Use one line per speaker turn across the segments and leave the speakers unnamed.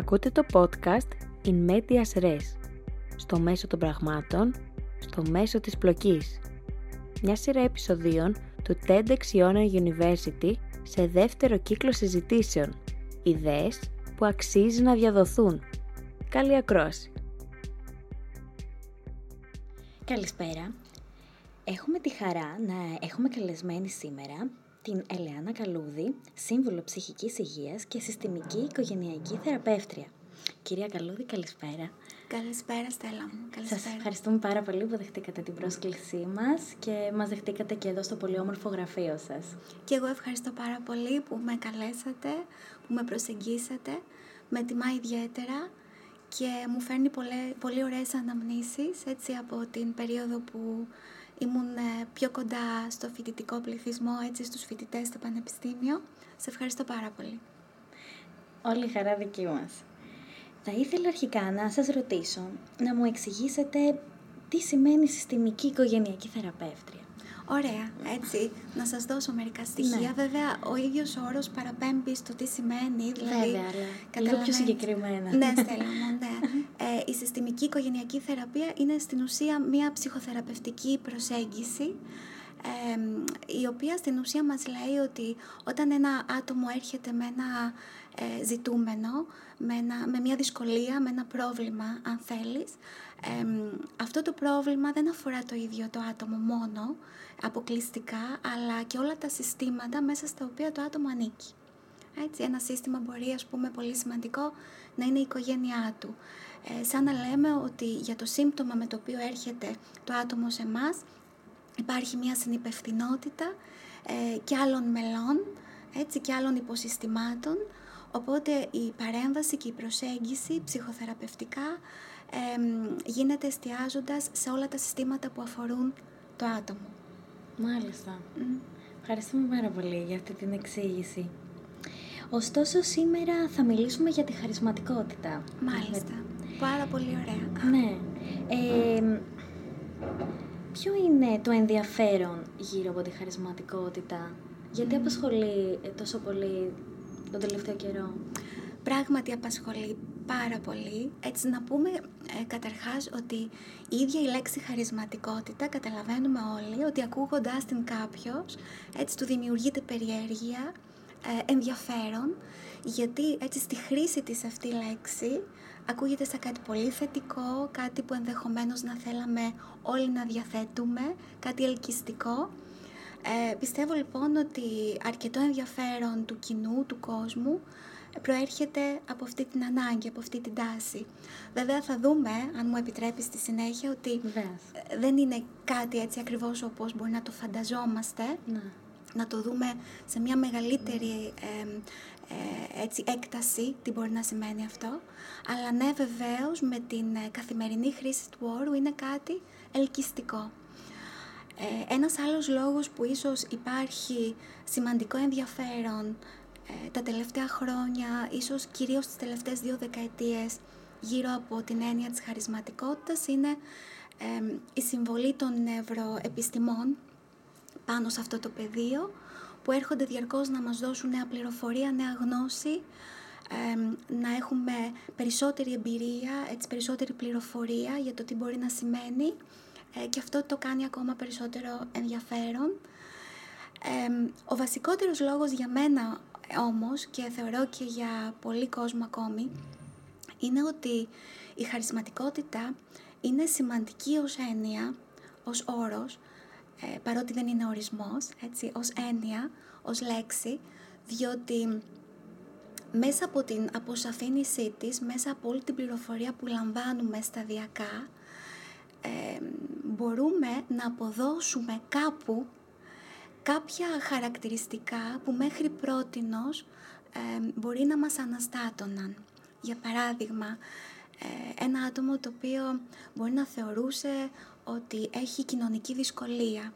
Ακούτε το podcast In Medias Res, στο μέσο των πραγμάτων, στο μέσο της πλοκής. Μια σειρά επεισοδίων του TEDx Iona University σε δεύτερο κύκλο συζητήσεων. Ιδέες που αξίζει να διαδοθούν. Καλή ακρόαση! Καλησπέρα. Έχουμε τη χαρά να έχουμε καλεσμένη σήμερα την Ελεάνα Καλούδη, σύμβουλο ψυχικής υγείας και συστημική οικογενειακή θεραπεύτρια. Κυρία Καλούδη, καλησπέρα.
Καλησπέρα, Στέλλα μου. Καλησπέρα.
Σας ευχαριστούμε πάρα πολύ που δεχτήκατε την πρόσκλησή μας και μας δεχτήκατε και εδώ στο πολύ όμορφο γραφείο σας.
Και εγώ ευχαριστώ πάρα πολύ που με καλέσατε, που με προσεγγίσατε. Με τιμά ιδιαίτερα και μου φέρνει πολύ, πολύ ωραίες αναμνήσεις έτσι από την περίοδο που ήμουν ε, πιο κοντά στο φοιτητικό πληθυσμό, έτσι στους φοιτητές στο πανεπιστήμιο. Σε ευχαριστώ πάρα πολύ.
Όλη η χαρά δική μας. Θα ήθελα αρχικά να σας ρωτήσω, να μου εξηγήσετε τι σημαίνει συστημική οικογενειακή θεραπεύτρια.
Ωραία, έτσι. Να σας δώσω μερικά στοιχεία. Ναι. Βέβαια, ο ίδιος όρος παραπέμπει στο τι σημαίνει. Δηλαδή,
Βέβαια, αλλά λίγο πιο συγκεκριμένα.
Ναι, Στέλλα μου, ναι. ε, η συστημική οικογενειακή θεραπεία είναι στην ουσία μια ψυχοθεραπευτική προσέγγιση η οποία στην ουσία μας λέει ότι όταν ένα άτομο έρχεται με ένα ε, ζητούμενο, με, με μια δυσκολία, με ένα πρόβλημα αν θέλεις, αυτό το πρόβλημα δεν αφορά το ίδιο το άτομο μόνο, αποκλειστικά, αλλά και όλα τα συστήματα μέσα στα οποία το άτομο ανήκει. Έτσι, ένα σύστημα μπορεί, ας πούμε, πολύ σημαντικό να είναι η οικογένειά του. Ε, σαν να λέμε ότι για το σύμπτωμα με το οποίο έρχεται το άτομο σε εμάς υπάρχει μια συνυπευθυνότητα ε, και άλλων μελών, έτσι, και άλλων υποσυστημάτων, οπότε η παρέμβαση και η προσέγγιση ψυχοθεραπευτικά γίνεται εστιάζοντας σε όλα τα συστήματα που αφορούν το άτομο.
Μάλιστα. Ευχαριστούμε πάρα πολύ για αυτή την εξήγηση. Ωστόσο, σήμερα θα μιλήσουμε για τη χαρισματικότητα.
Μάλιστα. Πάρα πολύ ωραία.
Ναι. Ε, ποιο είναι το ενδιαφέρον γύρω από τη χαρισματικότητα, γιατί απασχολεί τόσο πολύ τον τελευταίο καιρό;
Πράγματι απασχολεί πάρα πολύ. Έτσι να πούμε ε, καταρχάς ότι η ίδια η λέξη χαρισματικότητα καταλαβαίνουμε όλοι ότι ακούγοντάς την κάποιος έτσι του δημιουργείται περιέργεια, ε, ενδιαφέρον γιατί έτσι στη χρήση της αυτή λέξη ακούγεται σαν κάτι πολύ θετικό, κάτι που ενδεχομένως να θέλαμε όλοι να διαθέτουμε, κάτι ελκυστικό. Ε, πιστεύω λοιπόν ότι αρκετό ενδιαφέρον του κοινού, του κόσμου, προέρχεται από αυτή την ανάγκη, από αυτή την τάση. Βέβαια θα δούμε, αν μου επιτρέπεις στη συνέχεια, ότι δεν είναι κάτι έτσι ακριβώς όπως μπορεί να το φανταζόμαστε.
Ναι.
Να το δούμε σε μια μεγαλύτερη ε, έτσι, έκταση τι μπορεί να σημαίνει αυτό. Αλλά ναι βεβαίως με την ε, καθημερινή χρήση του όρου είναι κάτι ελκυστικό. Ε, ένας άλλος λόγος που ίσως υπάρχει σημαντικό ενδιαφέρον ε, τα τελευταία χρόνια, ίσως κυρίως τις τελευταίες δύο δεκαετίες, γύρω από την έννοια της χαρισματικότητας, είναι η συμβολή των νευροεπιστημών πάνω σε αυτό το πεδίο, που έρχονται διαρκώς να μας δώσουν νέα πληροφορία, νέα γνώση, να έχουμε περισσότερη εμπειρία, έτσι, περισσότερη πληροφορία για το τι μπορεί να σημαίνει ε, και αυτό το κάνει ακόμα περισσότερο ενδιαφέρον. ο βασικότερος λόγος για μένα όμως και θεωρώ και για πολύ κόσμο ακόμη είναι ότι η χαρισματικότητα είναι σημαντική ως έννοια, ως όρος, ε, παρότι δεν είναι ορισμός, έτσι, ως έννοια, ως λέξη, διότι μέσα από την αποσαφήνισή της, μέσα από όλη την πληροφορία που λαμβάνουμε σταδιακά, ε, μπορούμε να αποδώσουμε κάπου κάποια χαρακτηριστικά που μέχρι πρότινος ε, μπορεί να μας αναστάτωναν. Για παράδειγμα, ε, ένα άτομο το οποίο μπορεί να θεωρούσε ότι έχει κοινωνική δυσκολία,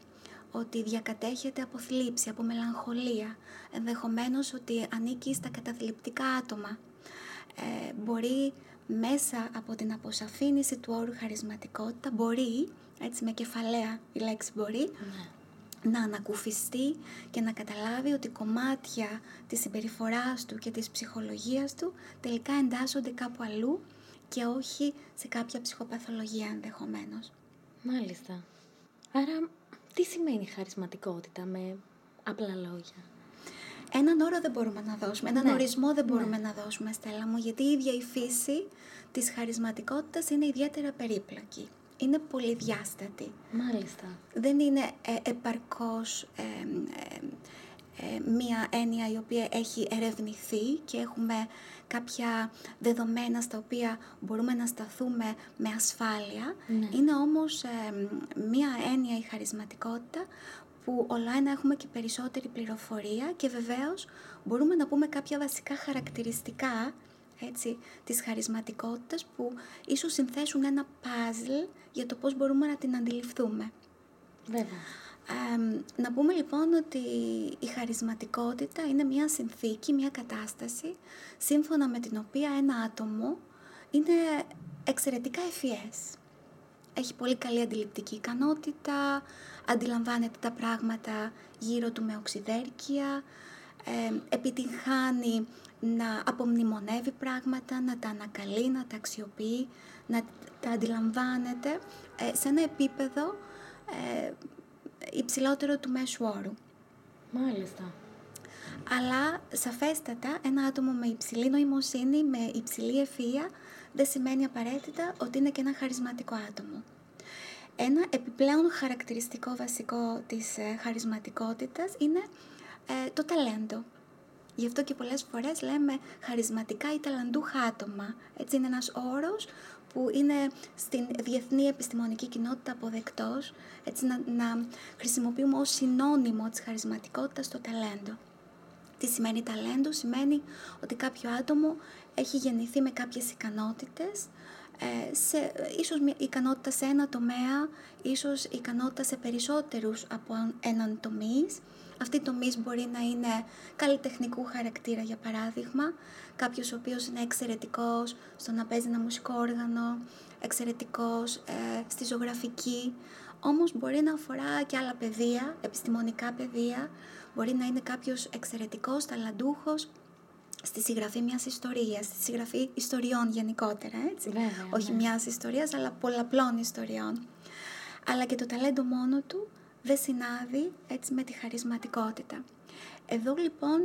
ότι διακατέχεται από θλίψη, από μελαγχολία, ενδεχομένως ότι ανήκει στα καταθλιπτικά άτομα. Ε, μπορεί μέσα από την αποσαφήνιση του όρου χαρισματικότητα, μπορεί, έτσι με κεφαλαία η λέξη μπορεί, ναι να ανακουφιστεί και να καταλάβει ότι κομμάτια της συμπεριφοράς του και της ψυχολογίας του τελικά εντάσσονται κάπου αλλού και όχι σε κάποια ψυχοπαθολογία ενδεχομένως.
Μάλιστα. Άρα, τι σημαίνει χαρισματικότητα με απλά λόγια;
Έναν όρο δεν μπορούμε να δώσουμε, έναν
Ναι.
ορισμό δεν μπορούμε
Ναι.
να δώσουμε, Στέλλα μου, γιατί η ίδια η φύση της χαρισματικότητας είναι ιδιαίτερα περίπλοκη. Είναι πολυδιάστατη.
Μάλιστα.
Δεν είναι ε, επαρκώς ε, ε, ε, μία έννοια η οποία έχει ερευνηθεί και έχουμε κάποια δεδομένα στα οποία μπορούμε να σταθούμε με ασφάλεια.
Ναι.
Είναι όμως ε, μία έννοια η χαρισματικότητα που όλα ένα έχουμε και περισσότερη πληροφορία και βεβαίως μπορούμε να πούμε κάποια βασικά χαρακτηριστικά έτσι, της χαρισματικότητας που ίσως συνθέσουν ένα puzzle για το πώς μπορούμε να την αντιληφθούμε.
Βέβαια.
Ε, να πούμε λοιπόν ότι η χαρισματικότητα είναι μια συνθήκη, μια κατάσταση σύμφωνα με την οποία ένα άτομο είναι εξαιρετικά ευφυές. Έχει πολύ καλή αντιληπτική ικανότητα, αντιλαμβάνεται τα πράγματα γύρω του με οξυδέρκεια, ε, επιτυγχάνει να απομνημονεύει πράγματα, να τα ανακαλεί, να τα αξιοποιεί, να τα αντιλαμβάνεται ε, σε ένα επίπεδο ε, υψηλότερο του μέσου όρου.
Μάλιστα.
Αλλά σαφέστατα ένα άτομο με υψηλή νοημοσύνη, με υψηλή ευφυΐα, δεν σημαίνει απαραίτητα ότι είναι και ένα χαρισματικό άτομο. Ένα επιπλέον χαρακτηριστικό βασικό της ε, χαρισματικότητας είναι ε, το ταλέντο. Γι' αυτό και πολλές φορές λέμε χαρισματικά ή ταλαντούχα άτομα. Έτσι είναι ένας όρος που είναι στην διεθνή επιστημονική κοινότητα αποδεκτός, έτσι να, να χρησιμοποιούμε ως συνώνυμο της χαρισματικότητας το ταλέντο. Τι σημαίνει ταλέντο, σημαίνει ότι κάποιο άτομο έχει γεννηθεί με κάποιες ικανότητες, ε, σε, ίσως μια ικανότητα σε ένα τομέα, ίσως ικανότητα σε περισσότερους από έναν τομείς. Αυτή η τομείς μπορεί να είναι καλλιτεχνικού χαρακτήρα για παράδειγμα, κάποιος ο οποίος είναι εξαιρετικός στο να παίζει ένα μουσικό όργανο, εξαιρετικός ε, στη ζωγραφική, όμως μπορεί να αφορά και άλλα πεδία, επιστημονικά πεδία, μπορεί να είναι κάποιος εξαιρετικός, ταλαντούχος στη συγγραφή μιας ιστορίας, στη συγγραφή ιστοριών γενικότερα, έτσι.
Βέβαια,
Όχι
ναι.
μιας ιστορίας, αλλά πολλαπλών ιστοριών. Αλλά και το ταλέντο μόνο του δεν συνάδει έτσι με τη χαρισματικότητα. Εδώ λοιπόν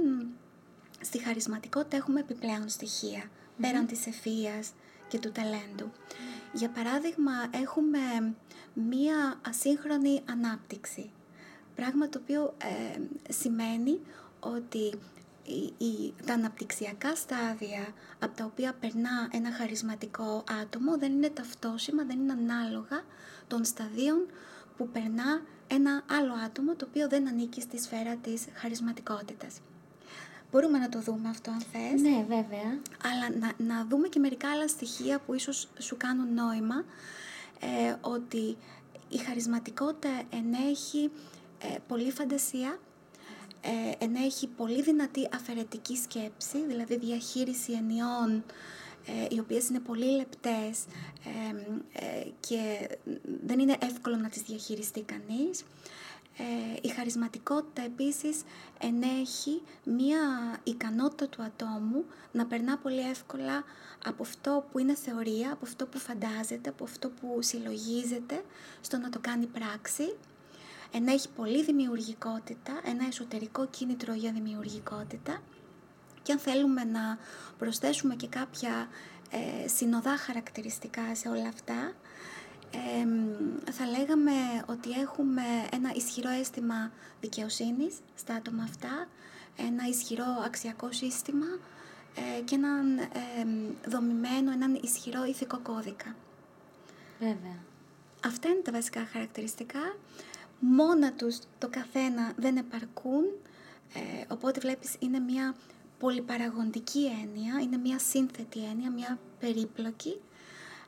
στη χαρισματικότητα έχουμε επιπλέον στοιχεία, πέραν της ευφυΐας και του ταλέντου. Για παράδειγμα, έχουμε μία ασύγχρονη ανάπτυξη, πράγμα το οποίο ε, σημαίνει ότι η, η, τα αναπτυξιακά στάδια από τα οποία περνά ένα χαρισματικό άτομο δεν είναι ταυτόσιμα, δεν είναι ανάλογα των σταδίων που περνά ένα άλλο άτομο το οποίο δεν ανήκει στη σφαίρα της χαρισματικότητας. Μπορούμε να το δούμε αυτό αν θες.
Ναι, βέβαια.
Αλλά να, να δούμε και μερικά άλλα στοιχεία που ίσως σου κάνουν νόημα ε, ότι η χαρισματικότητα ενέχει ε, πολλή φαντασία, ε, ενέχει πολύ δυνατή αφαιρετική σκέψη, δηλαδή διαχείριση ενιών ε, οι οποίες είναι πολύ λεπτές ε, ε, και δεν είναι εύκολο να τις διαχειριστεί κανείς. Ε, η χαρισματικότητα επίσης ενέχει μία ικανότητα του ατόμου να περνά πολύ εύκολα από αυτό που είναι θεωρία, από αυτό που φαντάζεται, από αυτό που συλλογίζεται, στο να το κάνει πράξη. Ενέχει πολύ δημιουργικότητα, ένα εσωτερικό κίνητρο για δημιουργικότητα και αν θέλουμε να προσθέσουμε και κάποια ε, συνοδά χαρακτηριστικά σε όλα αυτά, ε, θα λέγαμε ότι έχουμε ένα ισχυρό αίσθημα δικαιοσύνης στα άτομα αυτά, ένα ισχυρό αξιακό σύστημα ε, και έναν ε, δομημένο, έναν ισχυρό ηθικό κώδικα.
Βέβαια.
Αυτά είναι τα βασικά χαρακτηριστικά. Μόνα τους το καθένα δεν επαρκούν, ε, οπότε βλέπεις είναι μια πολυπαραγοντική έννοια, είναι μια σύνθετη έννοια, μια περίπλοκη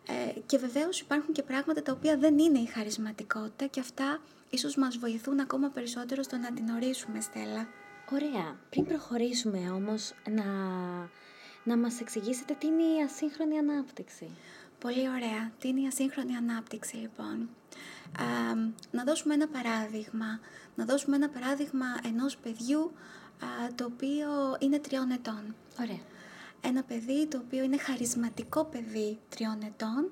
ε, και βεβαίως υπάρχουν και πράγματα τα οποία δεν είναι η χαρισματικότητα και αυτά ίσως μας βοηθούν ακόμα περισσότερο στο να την ορίσουμε, Στέλλα.
Ωραία. Πριν προχωρήσουμε όμως, να, να μας εξηγήσετε τι είναι η ασύγχρονη ανάπτυξη.
Πολύ ωραία. Τι είναι η ασύγχρονη ανάπτυξη λοιπόν; να δώσουμε ένα παράδειγμα. Να δώσουμε ένα παράδειγμα ενός παιδιού το οποίο είναι τριών ετών.
Ωραία.
Ένα παιδί το οποίο είναι χαρισματικό παιδί τριών ετών,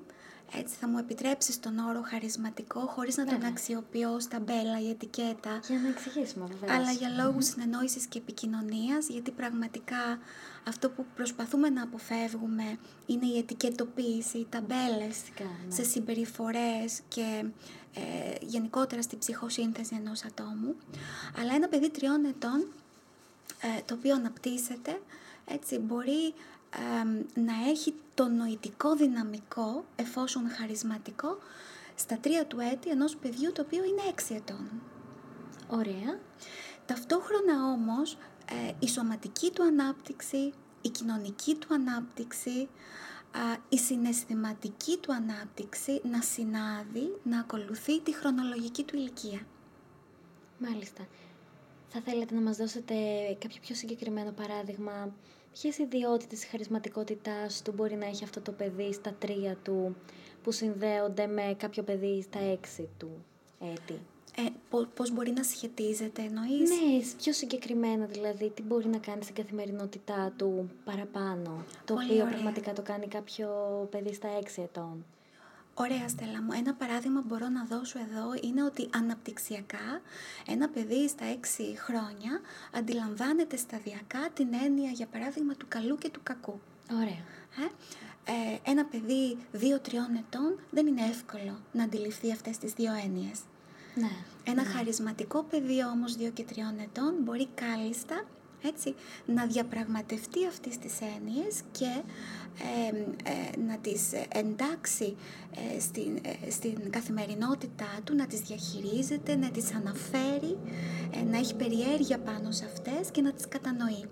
έτσι θα μου επιτρέψεις τον όρο χαρισματικό χωρίς να τον αξιοποιώ στα μπέλα ή ετικέτα.
Για να εξηγήσουμε βέβαια.
Αλλά για λόγους mm συνεννόησης και επικοινωνίας, γιατί πραγματικά αυτό που προσπαθούμε να αποφεύγουμε είναι η ετικετοποίηση, οι ταμπέλες ναι. σε συμπεριφορές και ε, γενικότερα στην ψυχοσύνθεση ενός ατόμου. Αλλά ένα παιδί τριών ετών, ε, το οποίο αναπτύσσεται, έτσι μπορεί να έχει το νοητικό δυναμικό, εφόσον χαρισματικό, στα τρία του έτη ενός παιδιού το οποίο είναι έξι ετών.
Ωραία.
Ταυτόχρονα όμως ε, η σωματική του ανάπτυξη, η κοινωνική του ανάπτυξη, η συναισθηματική του ανάπτυξη να συνάδει, να ακολουθεί τη χρονολογική του ηλικία.
Μάλιστα. Θα θέλετε να μας δώσετε κάποιο πιο συγκεκριμένο παράδειγμα; Ποιες ιδιότητες χαρισματικότητάς του μπορεί να έχει αυτό το παιδί στα τρία του που συνδέονται με κάποιο παιδί στα έξι του έτη;
Ε, πώς μπορεί να σχετίζεται εννοείς;
Ναι, πιο συγκεκριμένα δηλαδή, τι μπορεί να κάνει στην καθημερινότητά του παραπάνω, το οποίο πραγματικά το κάνει κάποιο παιδί στα έξι ετών.
Ωραία Στέλλα μου, ένα παράδειγμα μπορώ να δώσω εδώ είναι ότι αναπτυξιακά ένα παιδί στα έξι χρόνια αντιλαμβάνεται σταδιακά την έννοια για παράδειγμα του καλού και του κακού.
Ωραία.
Ε, ε, ένα παιδί δύο-τριών ετών δεν είναι εύκολο να αντιληφθεί αυτές τις δύο έννοιες.
Ναι,
ένα
ναι.
χαρισματικό παιδί όμως δύο και τριών ετών μπορεί κάλλιστα έτσι, να διαπραγματευτεί αυτές τις έννοιες και ε, να τις εντάξει ε, στην, ε, στην καθημερινότητά του, να τις διαχειρίζεται, να τις αναφέρει, να έχει περιέργεια πάνω σε αυτές και να τις κατανοεί.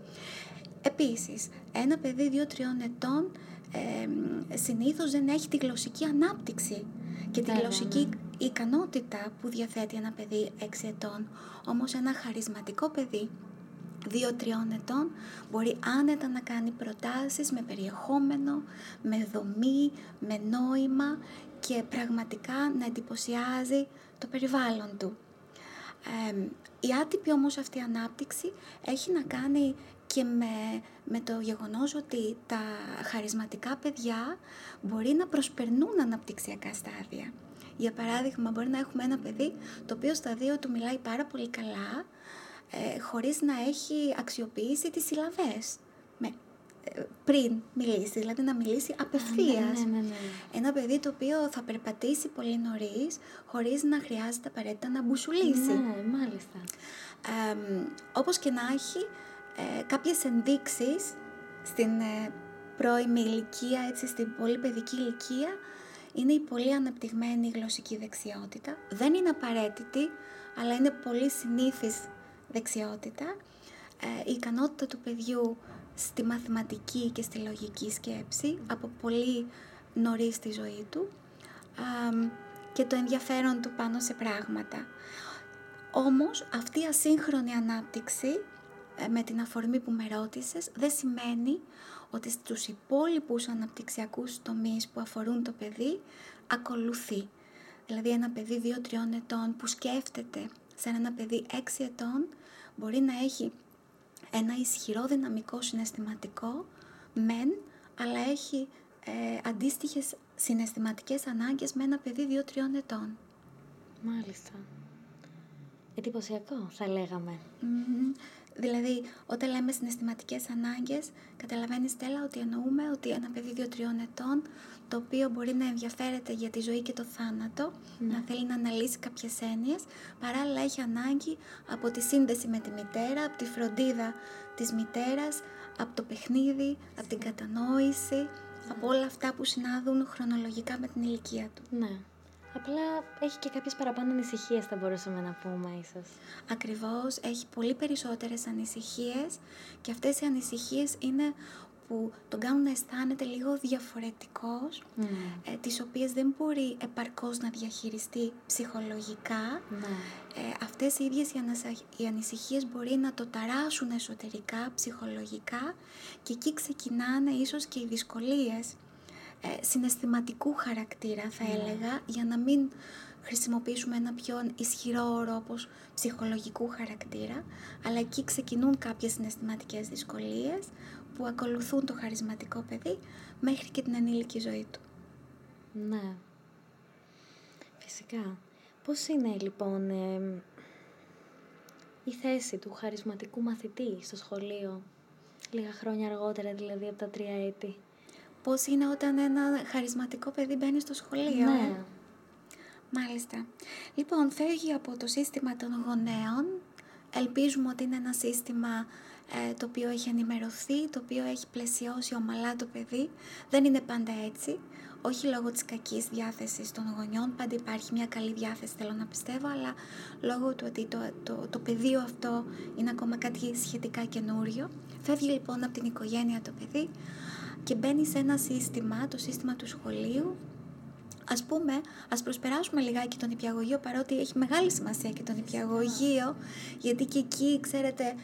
Επίσης, ένα παιδί 2-3 ετών ε, συνήθως δεν έχει τη γλωσσική ανάπτυξη και τη γλωσσική ναι. ικανότητα που διαθέτει ένα παιδί 6 ετών. Όμως ένα χαρισματικό παιδί δύο-τριών ετών μπορεί άνετα να κάνει προτάσεις με περιεχόμενο, με δομή, με νόημα και πραγματικά να εντυπωσιάζει το περιβάλλον του. η άτυπη όμως αυτή ανάπτυξη έχει να κάνει και με, με το γεγονός ότι τα χαρισματικά παιδιά μπορεί να προσπερνούν αναπτυξιακά στάδια. Για παράδειγμα, μπορεί να έχουμε ένα παιδί το οποίο στα δύο του μιλάει πάρα πολύ καλά, ε, χωρίς να έχει αξιοποιήσει τις συλλαβές. Με, ε, πριν μιλήσει, δηλαδή να μιλήσει απευθείας.
Ναι, ναι, ναι,
Ένα παιδί το οποίο θα περπατήσει πολύ νωρίς, χωρίς να χρειάζεται απαραίτητα να μπουσουλήσει.
Ναι, μάλιστα.
Ε, όπως και να έχει, ε, κάποιες ενδείξεις στην ε, πρώιμη ηλικία, έτσι, στην πολύ παιδική ηλικία, είναι η πολύ αναπτυγμένη γλωσσική δεξιότητα. Δεν είναι απαραίτητη, αλλά είναι πολύ συνήθις δεξιότητα, ε, η ικανότητα του παιδιού στη μαθηματική και στη λογική σκέψη από πολύ νωρίς στη ζωή του και το ενδιαφέρον του πάνω σε πράγματα. Όμως αυτή η ασύγχρονη ανάπτυξη ε, με την αφορμή που με ρώτησες δεν σημαίνει ότι στους υπόλοιπους αναπτυξιακούς τομείς που αφορούν το παιδί ακολουθεί. Δηλαδή ένα παιδί 2-3 ετών που σκέφτεται σαν ένα παιδί 6 ετών μπορεί να έχει ένα ισχυρό δυναμικό συναισθηματικό, μεν, αλλά έχει ε, αντίστοιχες συναισθηματικές ανάγκες με ένα παιδί 2-3 ετών.
Μάλιστα. Εντυπωσιακό, θα λέγαμε.
Δηλαδή, όταν λέμε συναισθηματικές ανάγκες, καταλαβαίνεις Στέλλα ότι εννοούμε ότι ένα παιδί 2-3 ετών, το οποίο μπορεί να ενδιαφέρεται για τη ζωή και το θάνατο,
Ναι.
να θέλει να αναλύσει κάποιες έννοιες, παράλληλα έχει ανάγκη από τη σύνδεση με τη μητέρα, από τη φροντίδα της μητέρας, από το παιχνίδι, από την κατανόηση, από όλα αυτά που συνάδουν χρονολογικά με την ηλικία του.
Ναι. Απλά έχει και κάποιες παραπάνω ανησυχίες θα μπορούσαμε να πούμε ίσως.
Ακριβώς, έχει πολύ περισσότερες ανησυχίες και αυτές οι ανησυχίες είναι που τον κάνουν να αισθάνεται λίγο διαφορετικός,
Mm.
ε, τις οποίες δεν μπορεί επαρκώς να διαχειριστεί ψυχολογικά.
Ναι.
Ε, αυτές οι ίδιες οι, ανασα- οι ανησυχίες μπορεί να το ταράσουν εσωτερικά, ψυχολογικά και εκεί ξεκινάνε ίσως και οι δυσκολίες ε, συναισθηματικού χαρακτήρα θα έλεγα, για να μην χρησιμοποιήσουμε ένα πιο ισχυρό όρο όπως ψυχολογικού χαρακτήρα, αλλά εκεί ξεκινούν κάποιες συναισθηματικές δυσκολίες που ακολουθούν το χαρισματικό παιδί μέχρι και την ενήλικη ζωή του.
Ναι. Φυσικά. Πώς είναι λοιπόν η θέση του χαρισματικού μαθητή στο σχολείο, λίγα χρόνια αργότερα δηλαδή από τα τρία έτη;
Πώς είναι όταν ένα χαρισματικό παιδί μπαίνει στο σχολείο.
Ναι.
Ε; Μάλιστα. Λοιπόν, φεύγει από το σύστημα των γονέων. Ελπίζουμε ότι είναι ένα σύστημα ε, το οποίο έχει ενημερωθεί, το οποίο έχει πλαισιώσει ομαλά το παιδί. Δεν είναι πάντα έτσι. Όχι λόγω της κακής διάθεσης των γονιών, πάντα υπάρχει μια καλή διάθεση θέλω να πιστεύω, αλλά λόγω του ότι το, το, το πεδίο αυτό είναι ακόμα κάτι σχετικά καινούριο. Φεύγει λοιπόν από την οικογένεια το παιδί και μπαίνει σε ένα σύστημα, το σύστημα του σχολείου, ας πούμε, ας προσπεράσουμε λιγάκι τον υπηαγωγείο παρότι έχει μεγάλη σημασία και τον υπηαγωγείο γιατί και εκεί, ξέρετε,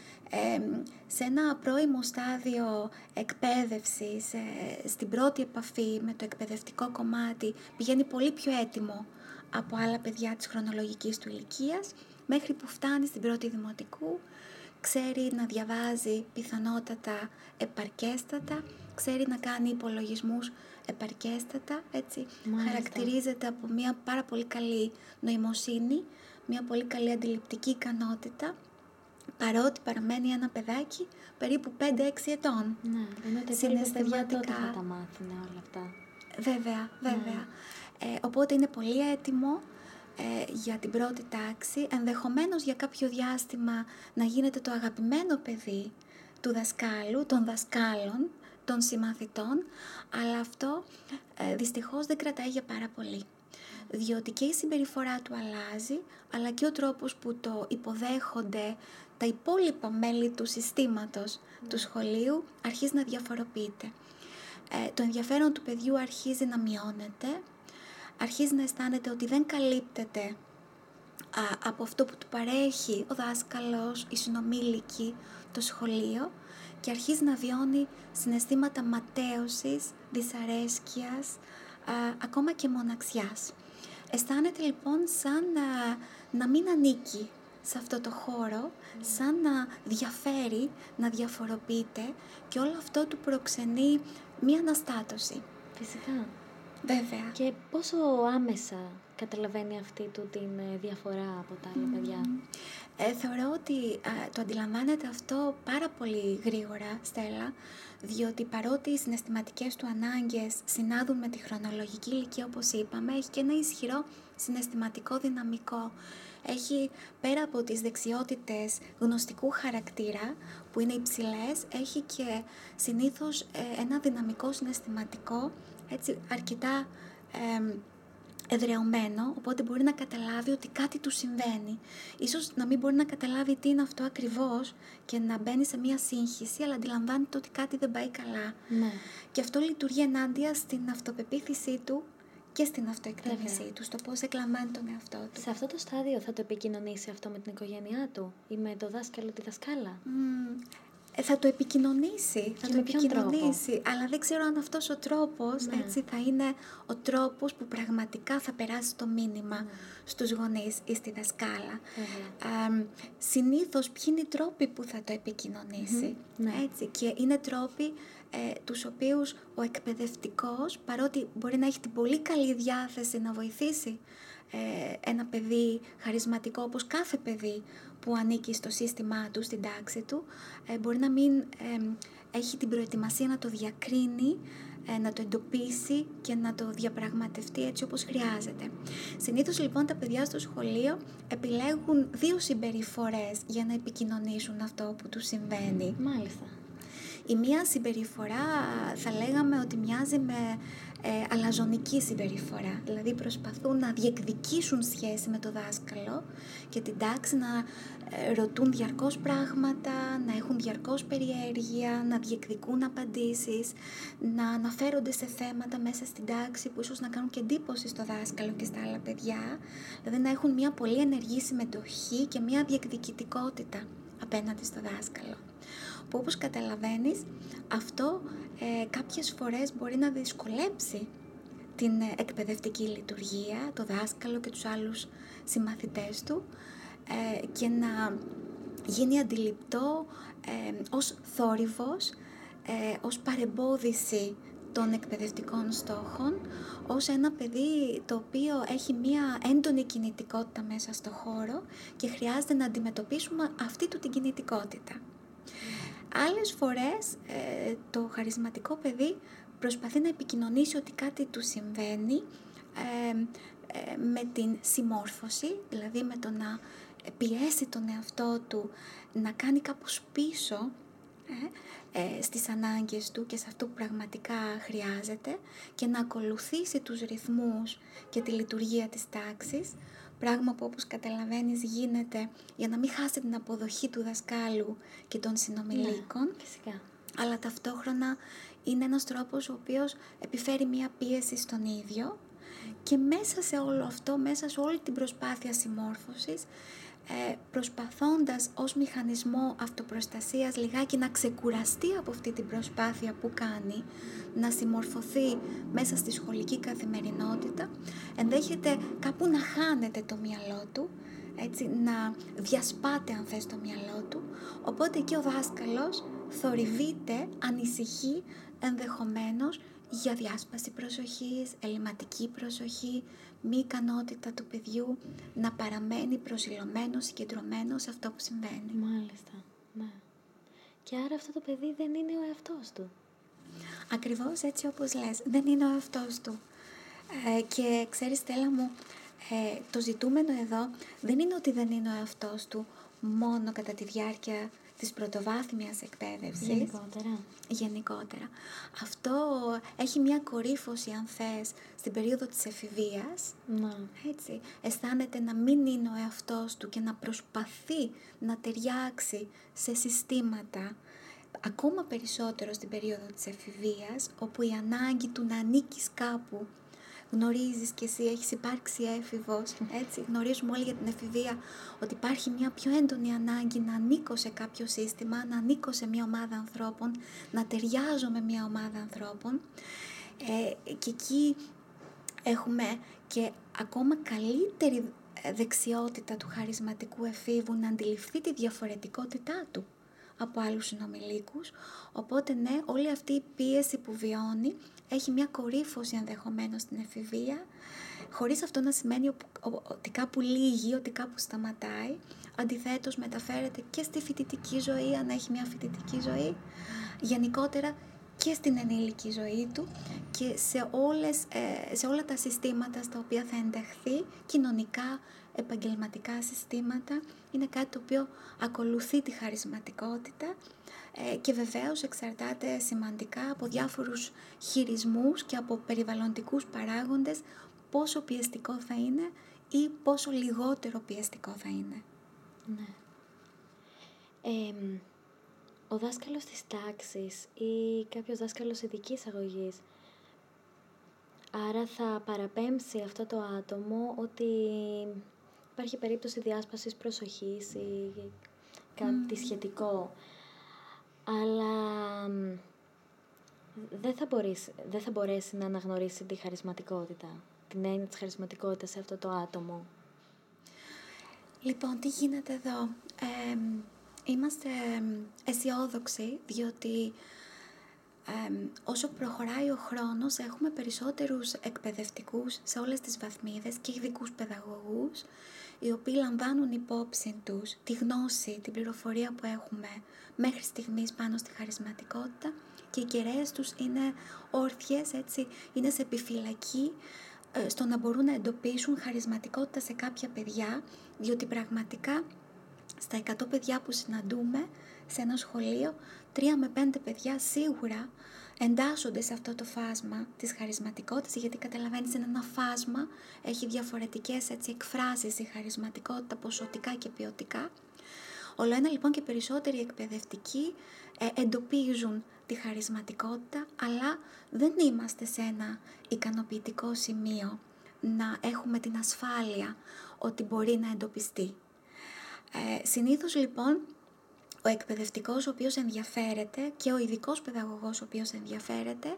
σε ένα πρώιμο στάδιο εκπαίδευσης, ε, στην πρώτη επαφή με το εκπαιδευτικό κομμάτι, πηγαίνει πολύ πιο έτοιμο από άλλα παιδιά της χρονολογικής του ηλικίας, μέχρι που φτάνει στην πρώτη δημοτικού, ξέρει να διαβάζει πιθανότατα επαρκέστατα, ξέρει να κάνει υπολογισμούς επαρκέστατα, έτσι. Χαρακτηρίζεται από μια πάρα πολύ καλή νοημοσύνη, μια πολύ καλή αντιληπτική ικανότητα, παρότι παραμένει ένα παιδάκι περίπου 5-6 ετών.
Ναι, ενώ τα παιδιά τότε θα τα μάθουν όλα αυτά.
Βέβαια, βέβαια. Ναι. Ε, οπότε είναι πολύ έτοιμο ε, για την πρώτη τάξη, ενδεχομένως για κάποιο διάστημα να γίνεται το αγαπημένο παιδί του δασκάλου, των δασκάλων, των συμμαθητών, αλλά αυτό ε, δυστυχώς δεν κρατάει για πάρα πολύ. Διότι και η συμπεριφορά του αλλάζει, αλλά και ο τρόπος που το υποδέχονται τα υπόλοιπα μέλη του συστήματος του σχολείου αρχίζει να διαφοροποιείται. Ε, το ενδιαφέρον του παιδιού αρχίζει να μειώνεται, αρχίζει να αισθάνεται ότι δεν καλύπτεται από αυτό που του παρέχει ο δάσκαλος, η συνομήλικη, το σχολείο και αρχίζει να βιώνει συναισθήματα ματέωσης, δυσαρέσκειας, ακόμα και μοναξιάς. Αισθάνεται λοιπόν σαν να, να μην ανήκει σε αυτό το χώρο, σαν να διαφέρει, να διαφοροποιείται και όλο αυτό του προξενεί μία αναστάτωση.
Φυσικά.
Βέβαια.
Και πόσο άμεσα καταλαβαίνει αυτή του την ε, διαφορά από τα άλλα παιδιά;
Ε, θεωρώ ότι το αντιλαμβάνεται αυτό πάρα πολύ γρήγορα, Στέλλα, διότι παρότι οι συναισθηματικές του ανάγκες συνάδουν με τη χρονολογική ηλικία όπως είπαμε, έχει και ένα ισχυρό συναισθηματικό δυναμικό. Έχει πέρα από τις δεξιότητες γνωστικού χαρακτήρα που είναι υψηλές, έχει και συνήθως ε, ένα δυναμικό συναισθηματικό έτσι, αρκετά εδρεωμένο, οπότε μπορεί να καταλάβει ότι κάτι του συμβαίνει. Ίσως να μην μπορεί να καταλάβει τι είναι αυτό ακριβώς και να μπαίνει σε μια σύγχυση, αλλά αντιλαμβάνεται ότι κάτι δεν πάει καλά.
Ναι.
Και αυτό λειτουργεί ενάντια στην αυτοπεποίθησή του και στην αυτοεκτίμησή του, στο πώς εκλαμβάνει τον εαυτό του.
Σε αυτό το στάδιο θα το επικοινωνήσει αυτό με την οικογένειά του ή με το δάσκαλο, τη δασκάλα;
Ε, θα το επικοινωνήσει, θα το επικοινωνήσει, αλλά δεν ξέρω αν αυτός ο τρόπος ναι. έτσι, θα είναι ο τρόπος που πραγματικά θα περάσει το μήνυμα ναι. στους γονείς ή στη δασκάλα. Ε, συνήθως ποιοι είναι οι τρόποι που θα το επικοινωνήσει,
ναι.
έτσι, και είναι τρόποι ε, τους οποίους ο εκπαιδευτικός, παρότι μπορεί να έχει την πολύ καλή διάθεση να βοηθήσει ε, ένα παιδί χαρισματικό όπως κάθε παιδί που ανήκει στο σύστημά του, στην τάξη του, ε, μπορεί να μην έχει την προετοιμασία να το διακρίνει, ε, να το εντοπίσει και να το διαπραγματευτεί έτσι όπως χρειάζεται. Συνήθως λοιπόν τα παιδιά στο σχολείο επιλέγουν δύο συμπεριφορές για να επικοινωνήσουν αυτό που τους συμβαίνει.
Μάλιστα.
Η μία συμπεριφορά θα λέγαμε ότι μοιάζει με ε, αλαζονική συμπεριφορά. Δηλαδή προσπαθούν να διεκδικήσουν σχέση με το δάσκαλο και την τάξη να ε, ρωτούν διαρκώς πράγματα, να έχουν διαρκώς περιέργεια, να διεκδικούν απαντήσεις, να αναφέρονται σε θέματα μέσα στην τάξη που ίσως να κάνουν και εντύπωση στο δάσκαλο και στα άλλα παιδιά. Δηλαδή να έχουν μια πολύ ενεργή συμμετοχή και μια διεκδικητικότητα απέναντι στο δάσκαλο. Που όπως καταλαβαίνεις αυτό ε, κάποιες φορές μπορεί να δυσκολέψει την ε, εκπαιδευτική λειτουργία, το δάσκαλο και τους άλλους συμμαθητές του ε, και να γίνει αντιληπτό ε, ως θόρυβος, ε, ως παρεμπόδιση των εκπαιδευτικών στόχων, ως ένα παιδί το οποίο έχει μία έντονη κινητικότητα μέσα στο χώρο και χρειάζεται να αντιμετωπίσουμε αυτή του την κινητικότητα. Άλλες φορές ε, το χαρισματικό παιδί προσπαθεί να επικοινωνήσει ότι κάτι του συμβαίνει ε, ε, με την συμμόρφωση, δηλαδή με το να πιέσει τον εαυτό του να κάνει κάπως πίσω ε, στις ανάγκες του και σε αυτό που πραγματικά χρειάζεται και να ακολουθήσει τους ρυθμούς και τη λειτουργία της τάξης, πράγμα που όπως καταλαβαίνεις γίνεται για να μην χάσει την αποδοχή του δασκάλου και των συνομιλίκων.
Ναι, φυσικά.
Αλλά ταυτόχρονα είναι ένας τρόπος ο οποίος επιφέρει μία πίεση στον ίδιο και μέσα σε όλο αυτό, μέσα σε όλη την προσπάθεια συμμόρφωσης, ε, προσπαθώντας ως μηχανισμό αυτοπροστασίας λιγάκι να ξεκουραστεί από αυτή την προσπάθεια που κάνει, να συμμορφωθεί μέσα στη σχολική καθημερινότητα, ενδέχεται κάπου να χάνεται το μυαλό του, έτσι, να διασπάται αν θες το μυαλό του, οπότε και ο δάσκαλος θορυβείται, ανησυχεί ενδεχομένως για διάσπαση προσοχής, ελληματική προσοχή, μη ικανότητα του παιδιού να παραμένει προσιλωμένος, συγκεντρωμένος σε αυτό που συμβαίνει.
Μάλιστα, ναι. Και άρα αυτό το παιδί δεν είναι ο εαυτός του.
Ακριβώς έτσι όπως λες, δεν είναι ο εαυτός του. Ε, και ξέρεις Στέλλα μου, ε, το ζητούμενο εδώ δεν είναι ότι δεν είναι ο εαυτός του μόνο κατά τη διάρκεια της πρωτοβάθμιας εκπαίδευσης.
Γενικότερα.
Γενικότερα. Αυτό έχει μια κορύφωση, αν θες, στην περίοδο της εφηβείας.
Να.
Έτσι. Αισθάνεται να μην είναι ο εαυτός του και να προσπαθεί να ταιριάξει σε συστήματα ακόμα περισσότερο στην περίοδο της εφηβείας, όπου η ανάγκη του να ανήκεις κάπου γνωρίζεις και εσύ, έχεις υπάρξει έφηβος, έτσι, γνωρίζουμε όλοι για την εφηβεία ότι υπάρχει μια πιο έντονη ανάγκη να ανήκω σε κάποιο σύστημα, να ανήκω σε μια ομάδα ανθρώπων, να ταιριάζω με μια ομάδα ανθρώπων. Ε, και εκεί έχουμε και ακόμα καλύτερη δεξιότητα του χαρισματικού εφήβου να αντιληφθεί τη διαφορετικότητά του από άλλους συνομιλίκους, οπότε ναι, όλη αυτή η πίεση που βιώνει έχει μια κορύφωση ενδεχομένως στην εφηβεία, χωρίς αυτό να σημαίνει ότι κάπου λύγει, ότι κάπου σταματάει. Αντιθέτως μεταφέρεται και στη φοιτητική ζωή, αν έχει μια φοιτητική ζωή, γενικότερα και στην ενήλικη ζωή του και σε, όλες, ε, σε όλα τα συστήματα στα οποία θα ενταχθεί, κοινωνικά, επαγγελματικά συστήματα, είναι κάτι το οποίο ακολουθεί τη χαρισματικότητα ε, και βεβαίως εξαρτάται σημαντικά από διάφορους χειρισμούς και από περιβαλλοντικούς παράγοντες πόσο πιεστικό θα είναι ή πόσο λιγότερο πιεστικό θα είναι.
Ναι. ο δάσκαλος της τάξης ή κάποιος δάσκαλος ειδικής αγωγής άρα θα παραπέμψει αυτό το άτομο ότι υπάρχει περίπτωση διάσπασης προσοχής ή κάτι σχετικό αλλά δεν θα, μπορείς, δεν θα μπορέσει να αναγνωρίσει τη χαρισματικότητα, την έννοια της χαρισματικότητας σε αυτό το άτομο.
Λοιπόν, τι γίνεται εδώ; είμαστε αισιόδοξοι, διότι όσο προχωράει ο χρόνος έχουμε περισσότερους εκπαιδευτικούς σε όλες τις βαθμίδες και ειδικούς παιδαγωγούς οι οποίοι λαμβάνουν υπόψη τους τη γνώση, την πληροφορία που έχουμε μέχρι στιγμής πάνω στη χαρισματικότητα και οι κεραίες τους είναι όρθιες, έτσι, είναι σε επιφυλακή ε, στο να μπορούν να εντοπίσουν χαρισματικότητα σε κάποια παιδιά, διότι πραγματικά στα 100 παιδιά που συναντούμε σε ένα σχολείο, 3 με 5 παιδιά σίγουρα εντάσσονται σε αυτό το φάσμα της χαρισματικότητας, γιατί καταλαβαίνεις είναι ένα φάσμα, έχει διαφορετικές έτσι, εκφράσεις η χαρισματικότητα ποσοτικά και ποιοτικά. Όλο ένα λοιπόν και περισσότεροι εκπαιδευτικοί ε, εντοπίζουν τη χαρισματικότητα, αλλά δεν είμαστε σε ένα ικανοποιητικό σημείο να έχουμε την ασφάλεια ότι μπορεί να εντοπιστεί. Ε, συνήθως λοιπόν ο εκπαιδευτικός ο οποίος ενδιαφέρεται και ο ειδικός παιδαγωγός ο οποίος ενδιαφέρεται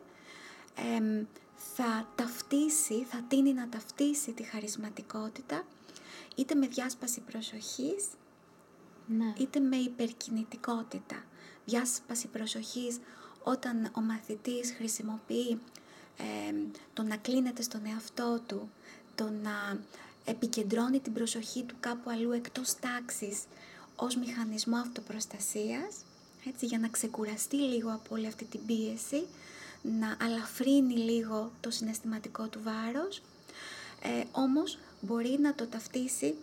θα ταυτίσει, θα τίνει να ταυτίσει τη χαρισματικότητα είτε με διάσπαση προσοχής,
ναι.
είτε με υπερκινητικότητα. Διάσπαση προσοχής όταν ο μαθητής χρησιμοποιεί ε, το να κλείνεται στον εαυτό του, το να επικεντρώνει την προσοχή του κάπου αλλού εκτός τάξης ως μηχανισμό αυτοπροστασίας, έτσι, για να ξεκουραστεί λίγο από όλη αυτή την πίεση, να αλαφρύνει λίγο το συναισθηματικό του βάρος, ε, όμως μπορεί να το ταυτίσει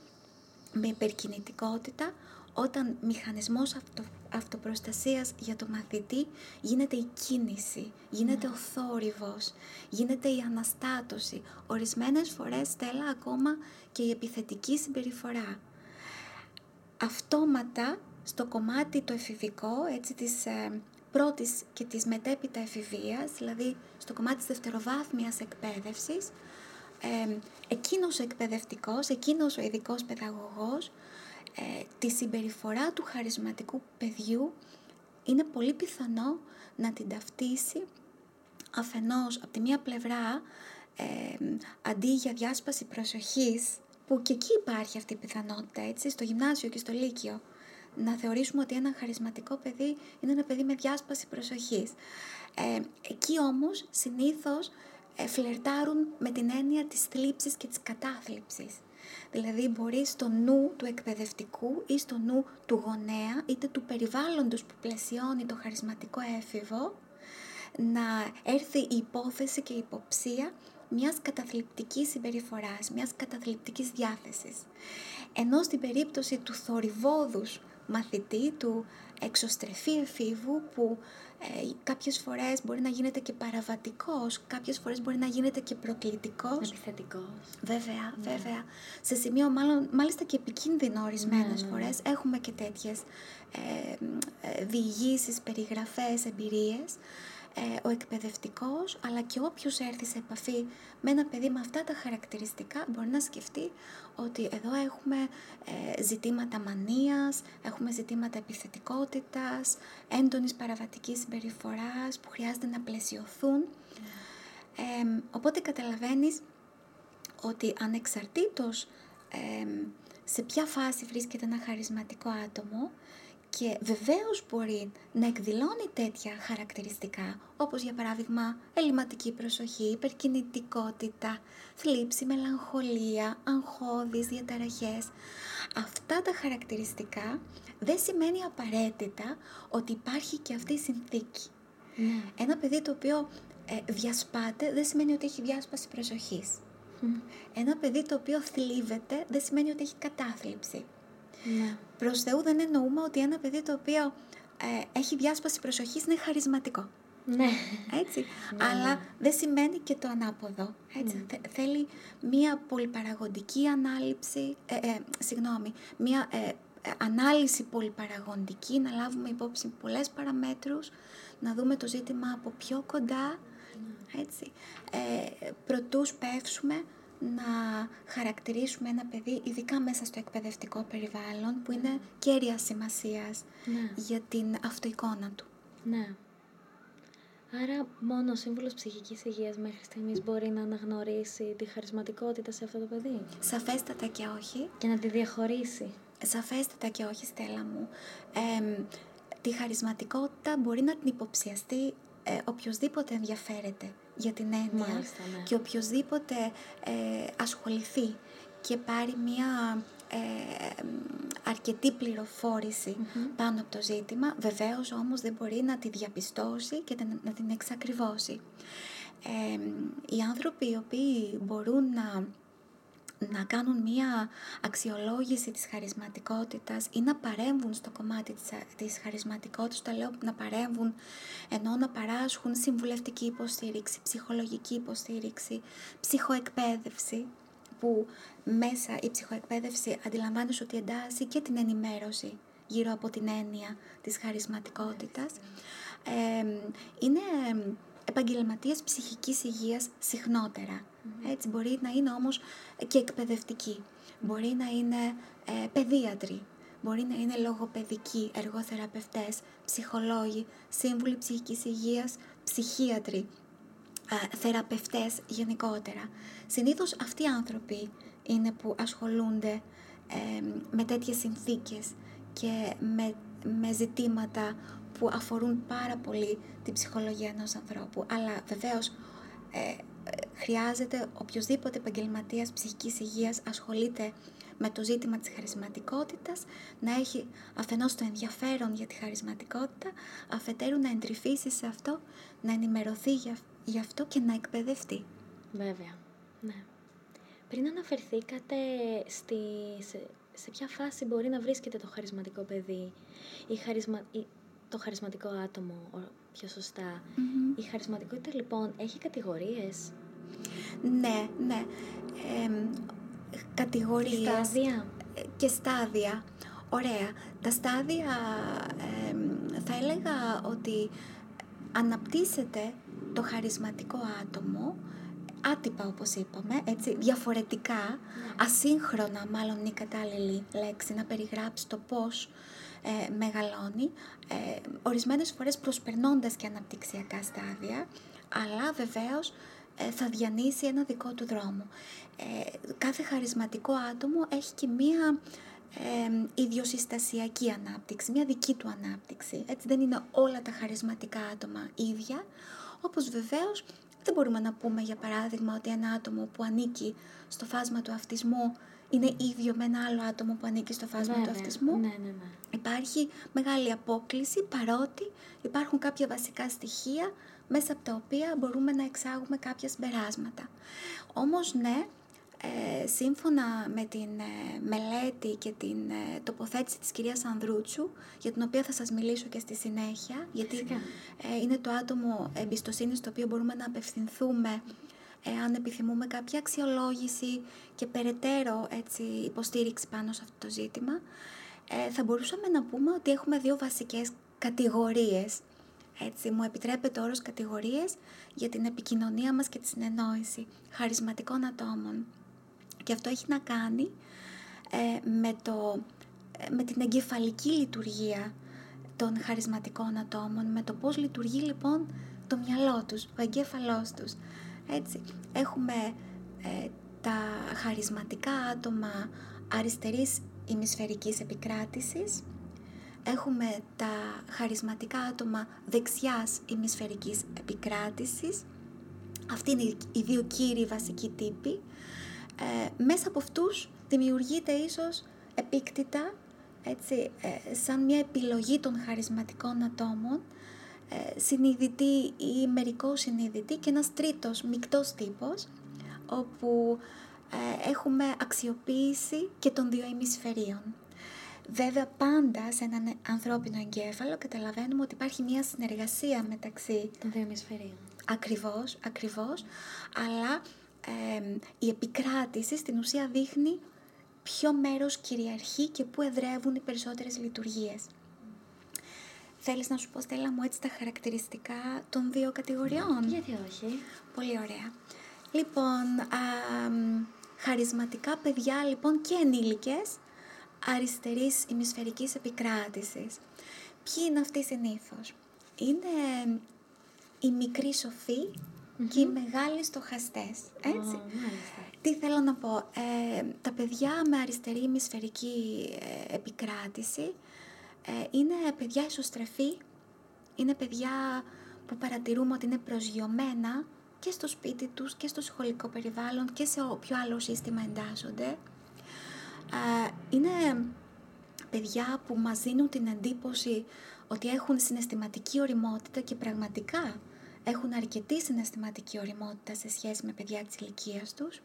με υπερκινητικότητα όταν μηχανισμός αυτο, αυτοπροστασίας για το μαθητή γίνεται η κίνηση, γίνεται ναι. ο θόρυβος, γίνεται η αναστάτωση. Ορισμένες φορές στέλα ακόμα και η επιθετική συμπεριφορά. Αυτόματα στο κομμάτι το εφηβικό, έτσι της ε, πρώτης και της μετέπειτα εφηβείας, δηλαδή στο κομμάτι της δευτεροβάθμιας εκπαίδευσης, ε, εκείνος ο εκπαιδευτικός, εκείνος ο ειδικός παιδαγωγός, ε, τη συμπεριφορά του χαρισματικού παιδιού είναι πολύ πιθανό να την ταυτίσει αφενός από τη μία πλευρά ε, αντί για διάσπαση προσοχής που και εκεί υπάρχει αυτή η πιθανότητα έτσι στο γυμνάσιο και στο λύκειο να θεωρήσουμε ότι ένα χαρισματικό παιδί είναι ένα παιδί με διάσπαση προσοχής. Ε, εκεί όμως συνήθως ε, φλερτάρουν με την έννοια της θλίψης και της κατάθλιψης. Δηλαδή μπορεί στο νου του εκπαιδευτικού ή στο νου του γονέα είτε του περιβάλλοντος που πλαισιώνει το χαρισματικό έφηβο να έρθει η υπόθεση και η υποψία μιας καταθλιπτικής συμπεριφοράς, μιας καταθλιπτικής διάθεσης. Ενώ στην περίπτωση του θορυβόδους μαθητή, του εξωστρεφή εφήβου που ε, κάποιες φορές μπορεί να γίνεται και παραβατικός, κάποιες φορές μπορεί να γίνεται και προκλητικός.
Επιθετικός.
Βέβαια, ναι. βέβαια. Σε σημείο μάλλον, μάλιστα και επικίνδυνο ορισμένες ναι, ναι. φορές έχουμε και τέτοιες ε, ε, διηγήσεις, περιγραφές, εμπειρίες ε, ο εκπαιδευτικός αλλά και όποιος έρθει σε επαφή με ένα παιδί με αυτά τα χαρακτηριστικά μπορεί να σκεφτεί ότι εδώ έχουμε ε, ζητήματα μανίας, έχουμε ζητήματα επιθετικότητας, έντονης παραβατικής συμπεριφοράς που χρειάζεται να πλαισιωθούν. Ε, οπότε καταλαβαίνεις ότι ανεξαρτήτως σε ποια φάση βρίσκεται ένα χαρισματικό άτομο, και βεβαίως μπορεί να εκδηλώνει τέτοια χαρακτηριστικά, όπως για παράδειγμα ελληματική προσοχή, υπερκινητικότητα, θλίψη, μελαγχολία, αγχώδεις, διαταραχές. Αυτά τα χαρακτηριστικά δεν σημαίνει απαραίτητα ότι υπάρχει και αυτή η συνθήκη.
Ναι.
Ένα παιδί το οποίο ε, διασπάται δεν σημαίνει ότι έχει διάσπαση προσοχής. Ένα παιδί το οποίο θλίβεται δεν σημαίνει ότι έχει κατάθλιψη.
Ναι.
Προς Θεού δεν εννοούμε ότι ένα παιδί το οποίο ε, έχει διάσπαση προσοχής είναι χαρισματικό.
Ναι.
Έτσι. Ναι, Αλλά ναι. δεν σημαίνει και το ανάποδο. Έτσι. Ναι. θέλει μία πολυπαραγοντική ανάληψη, ε, ε, συγγνώμη, μία ε, ανάλυση πολυπαραγοντική, να λάβουμε υπόψη πολλές παραμέτρους, να δούμε το ζήτημα από πιο κοντά, έτσι. Ε, προτού σπεύσουμε να χαρακτηρίσουμε ένα παιδί, ειδικά μέσα στο εκπαιδευτικό περιβάλλον, που είναι κέρια σημασίας
ναι.
για την αυτοεικόνα του.
Ναι. Άρα μόνο ο σύμβουλος ψυχικής υγείας μέχρι στιγμής μπορεί να αναγνωρίσει τη χαρισματικότητα σε αυτό το παιδί;
Σαφέστατα και όχι.
Και να τη διαχωρίσει;
Σαφέστατα και όχι, Στέλλα μου. τη χαρισματικότητα μπορεί να την υποψιαστεί ε, οποιοδήποτε ενδιαφέρεται για την έννοια
ναι.
και οποιοδήποτε ε, ασχοληθεί και πάρει μια ε, αρκετή πάνω από το ζήτημα, βεβαίως όμως δεν μπορεί να τη διαπιστώσει και να την εξακριβώσει. Ε, οι άνθρωποι οι οποίοι μπορούν να να κάνουν μία αξιολόγηση της χαρισματικότητας ή να παρέμβουν στο κομμάτι της, της χαρισματικότητας, το λέω να παρέμβουν ενώ να παράσχουν συμβουλευτική υποστήριξη, ψυχολογική υποστήριξη, ψυχοεκπαίδευση, που μέσα η ψυχοεκπαίδευση αντιλαμβάνεσαι ότι εντάσσει και την ενημέρωση γύρω από την έννοια της χαρισματικότητας. είναι επαγγελματίες ψυχικής υγείας Έτσι, μπορεί να είναι όμως και εκπαιδευτικοί. Μπορεί να είναι ε, παιδίατροι. μπορεί να είναι λογοπαιδικοί, εργοθεραπευτές, ψυχολόγοι, σύμβουλοι ψυχικής υγείας, ψυχίατροι, θεραπευτές γενικότερα. Συνήθως αυτοί οι άνθρωποι είναι που ασχολούνται με τέτοιες συνθήκες και με, με ζητήματα που αφορούν πάρα πολύ την ψυχολογία ενός ανθρώπου. Αλλά βεβαίως ε, χρειάζεται οποιοδήποτε επαγγελματίας ψυχικής υγείας ασχολείται με το ζήτημα της χαρισματικότητας, να έχει αφενός το ενδιαφέρον για τη χαρισματικότητα, αφετέρου να εντρυφήσει σε αυτό, να ενημερωθεί για, για αυτό και να εκπαιδευτεί.
Βέβαια, ναι. Πριν αναφερθήκατε στη, σε, σε ποια φάση μπορεί να βρίσκεται το χαρισματικό παιδί, η χαρισμα, η, το χαρισματικό άτομο, πιο σωστα Η χαρισματικότητα λοιπόν έχει κατηγορίες;
Ναι, ναι. Ε, κατηγορίες.
Και στάδια.
Και στάδια. Ωραία. Τα στάδια θα έλεγα ότι αναπτύσσεται το χαρισματικό άτομο άτυπα όπως είπαμε, έτσι, διαφορετικά, ναι. ασύγχρονα μάλλον είναι η κατάλληλη λέξη να περιγράψει το πώς ε, μεγαλώνει, ε, ορισμένες φορές προσπερνώντας και αναπτυξιακά στάδια, αλλά βεβαίως ε, θα διανύσει ένα δικό του δρόμο. Ε, κάθε χαρισματικό άτομο έχει και μία ε, ιδιοσυστασιακή ανάπτυξη, μία δική του ανάπτυξη. Έτσι δεν είναι όλα τα χαρισματικά άτομα ίδια, όπως βεβαίως δεν μπορούμε να πούμε για παράδειγμα ότι ένα άτομο που ανήκει στο φάσμα του αυτισμού είναι ίδιο με ένα άλλο άτομο που ανήκει στο φάσμα του αυτισμού.
Ναι, ναι, ναι.
Υπάρχει μεγάλη απόκληση παρότι υπάρχουν κάποια βασικά στοιχεία μέσα από τα οποία μπορούμε να εξάγουμε κάποια συμπεράσματα. Όμως ναι, ε, σύμφωνα με την ε, μελέτη και την ε, τοποθέτηση της κυρίας Ανδρούτσου, για την οποία θα σας μιλήσω και στη συνέχεια, γιατί είναι το άτομο εμπιστοσύνης στο οποίο μπορούμε να απευθυνθούμε αν επιθυμούμε κάποια αξιολόγηση και περαιτέρω έτσι, υποστήριξη πάνω σε αυτό το ζήτημα, θα μπορούσαμε να πούμε ότι έχουμε δύο βασικές κατηγορίες. Έτσι, μου επιτρέπεται όρος κατηγορίες για την επικοινωνία μας και τη συνεννόηση χαρισματικών ατόμων. Και αυτό έχει να κάνει ε, με, το, ε, με την εγκεφαλική λειτουργία των χαρισματικών ατόμων, με το πώς λειτουργεί λοιπόν το μυαλό τους, ο εγκέφαλός τους. Έτσι, έχουμε ε, τα χαρισματικά άτομα αριστερής ημισφαιρικής επικράτησης, έχουμε τα χαρισματικά άτομα δεξιάς ημισφαιρικής επικράτησης, αυτοί είναι οι δύο κύριοι βασικοί τύποι. Ε, μέσα από αυτούς δημιουργείται ίσως επίκτητα, έτσι, ε, σαν μια επιλογή των χαρισματικών ατόμων, ε, συνειδητή ή μερικός συνειδητή και ένας τρίτος μικτός τύπος, όπου ε, έχουμε αξιοποίηση και των δύο ημισφαιρίων. Βέβαια πάντα σε έναν ανθρώπινο εγκέφαλο καταλαβαίνουμε ότι υπάρχει μια συνεργασία μεταξύ
των δύο ημισφαιρίων.
Ακριβώς, ακριβώς, αλλά η επικράτηση στην ουσία δείχνει ποιο μέρος κυριαρχεί και πού εδρεύουν οι περισσότερες λειτουργίες. Θέλεις να σου πω, Στέλλα μου, έτσι τα χαρακτηριστικά των δύο κατηγοριών;
Γιατί όχι;
Πολύ ωραία. Λοιπόν, α, χαρισματικά παιδιά λοιπόν και ενήλικες αριστερής ημισφαιρικής επικράτησης. Ποιοι είναι αυτοί συνήθως; Είναι οι μικροί σοφοί και οι μεγάλοι στοχαστές, έτσι. Τι θέλω να πω, ε, τα παιδιά με αριστερή ημισφαιρική ε, επικράτηση ε, είναι παιδιά ισοστρεφή, είναι παιδιά που παρατηρούμε ότι είναι προσγειωμένα και στο σπίτι τους και στο σχολικό περιβάλλον και σε όποιο άλλο σύστημα εντάσσονται. Είναι παιδιά που μας δίνουν την εντύπωση ότι έχουν συναισθηματική οριμότητα και πραγματικά έχουν αρκετή συναισθηματική οριμότητα σε σχέση με παιδιά της ηλικίας τους.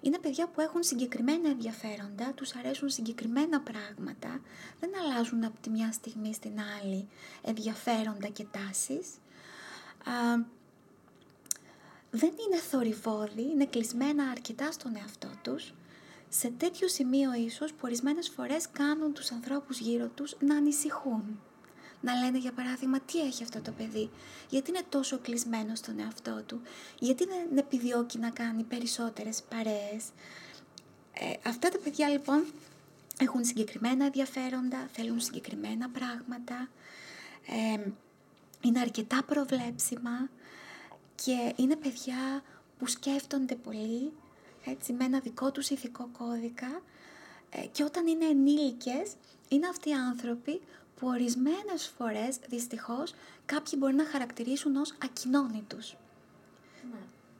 Είναι παιδιά που έχουν συγκεκριμένα ενδιαφέροντα, τους αρέσουν συγκεκριμένα πράγματα, δεν αλλάζουν από τη μια στιγμή στην άλλη ενδιαφέροντα και τάσεις. Α, δεν είναι θορυβόδοι, είναι κλεισμένα αρκετά στον εαυτό τους, σε τέτοιο σημείο ίσως που ορισμένες φορές κάνουν τους ανθρώπους γύρω τους να ανησυχούν να λένε για παράδειγμα τι έχει αυτό το παιδί, γιατί είναι τόσο κλεισμένος στον εαυτό του, γιατί δεν επιδιώκει να κάνει περισσότερες παρέες; Ε, αυτά τα παιδιά λοιπόν έχουν συγκεκριμένα ενδιαφέροντα, θέλουν συγκεκριμένα πράγματα, είναι αρκετά προβλέψιμα και είναι παιδιά που σκέφτονται πολύ, έτσι, με ένα δικό τους ηθικό κώδικα ε, και όταν είναι ενήλικες είναι αυτοί οι άνθρωποι που ορισμένες φορές δυστυχώς κάποιοι μπορεί να χαρακτηρίσουν ως ακοινώνητους.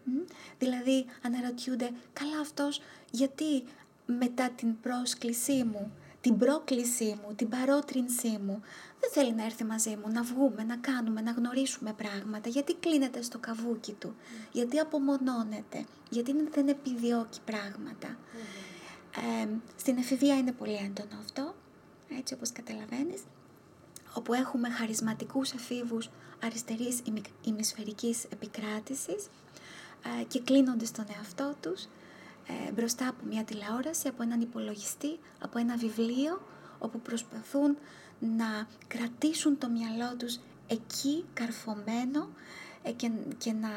Ναι. Δηλαδή αναρωτιούνται, καλά αυτός γιατί μετά την πρόσκλησή μου, την πρόκλησή μου, την παρότρινσή μου, δεν θέλει να έρθει μαζί μου, να βγούμε, να κάνουμε, να γνωρίσουμε πράγματα, γιατί κλείνεται στο καβούκι του, γιατί απομονώνεται, γιατί δεν επιδιώκει πράγματα; Ε, στην εφηβεία είναι πολύ έντονο αυτό, έτσι όπως καταλαβαίνεις, όπου έχουμε χαρισματικούς εφήβους αριστερής ημισφαιρικής επικράτησης ε, και κλείνονται στον εαυτό τους ε, μπροστά από μια τηλεόραση, από έναν υπολογιστή, από ένα βιβλίο, όπου προσπαθούν να κρατήσουν το μυαλό τους εκεί καρφωμένο ε, και, και να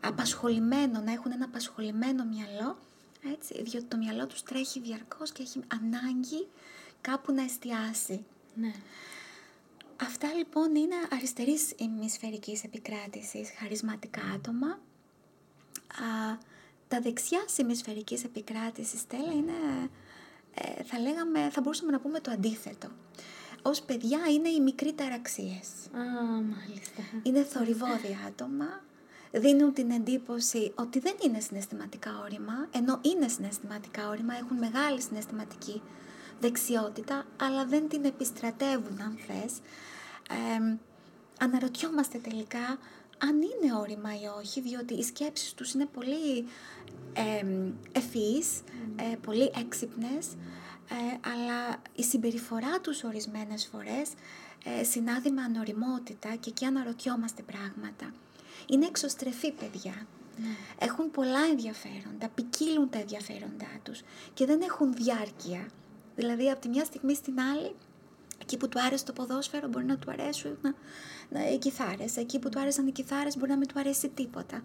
απασχολημένο, να έχουν ένα απασχολημένο μυαλό, έτσι, διότι το μυαλό τους τρέχει διαρκώς και έχει ανάγκη κάπου να εστιάσει.
Ναι.
Αυτά λοιπόν είναι αριστερής ημισφαιρικής επικράτησης, χαρισματικά άτομα. Α, τα δεξιά ημισφαιρικής επικράτησης, Στέλλα, είναι, ε, θα λέγαμε, θα μπορούσαμε να πούμε το αντίθετο. Ως παιδιά είναι οι μικροί ταραξίες.
Α, μάλιστα.
Είναι θορυβόδια άτομα, δίνουν την εντύπωση ότι δεν είναι συναισθηματικά όρημα, ενώ είναι συναισθηματικά όρημα, έχουν μεγάλη συναισθηματική δεξιότητα, αλλά δεν την επιστρατεύουν αν θες. Ε, αναρωτιόμαστε τελικά αν είναι όρημα ή όχι, διότι οι σκέψεις τους είναι πολύ ε, ευφυείς, ε, πολύ έξυπνες, ε, αλλά η συμπεριφορά τους ορισμένες φορές ε, συνάδει με ανοριμότητα και εκεί αναρωτιόμαστε πράγματα. Είναι εξωστρεφή παιδιά. Ναι. Έχουν πολλά ενδιαφέροντα, ποικίλουν τα ενδιαφέροντά τους και δεν έχουν διάρκεια. Δηλαδή από τη μια στιγμή στην άλλη Εκεί που του άρεσε το ποδόσφαιρο μπορεί να του αρέσουν να, να, οι κιθάρες. Εκεί που του άρεσαν οι κιθάρες μπορεί να μην του αρέσει τίποτα.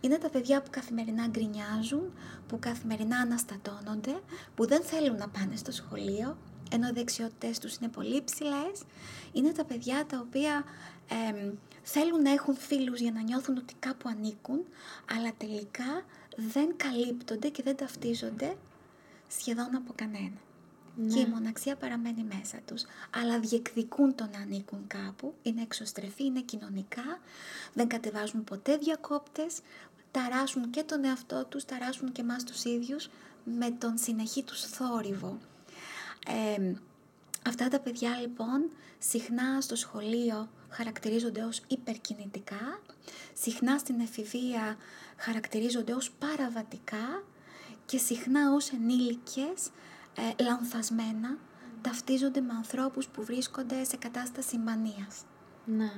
Είναι τα παιδιά που καθημερινά γκρινιάζουν, που καθημερινά αναστατώνονται, που δεν θέλουν να πάνε στο σχολείο, ενώ οι δεξιότητες τους είναι πολύ ψηλέ. Είναι τα παιδιά τα οποία θέλουν να έχουν φίλους για να νιώθουν ότι κάπου ανήκουν, αλλά τελικά δεν καλύπτονται και δεν ταυτίζονται σχεδόν από κανένα ναι. και η μοναξία παραμένει μέσα τους. Αλλά διεκδικούν το να ανήκουν κάπου, είναι εξωστρεφή, είναι κοινωνικά, δεν κατεβάζουν ποτέ διακόπτες, ταράσουν και τον εαυτό τους, ταράσουν και εμάς τους ίδιους με τον συνεχή τους θόρυβο. αυτά τα παιδιά λοιπόν συχνά στο σχολείο χαρακτηρίζονται ως υπερκινητικά, συχνά στην εφηβεία χαρακτηρίζονται ως παραβατικά και συχνά ως ενήλικες ε, λανθασμένα ταυτίζονται με ανθρώπους που βρίσκονται σε κατάσταση μανίας.
Ναι.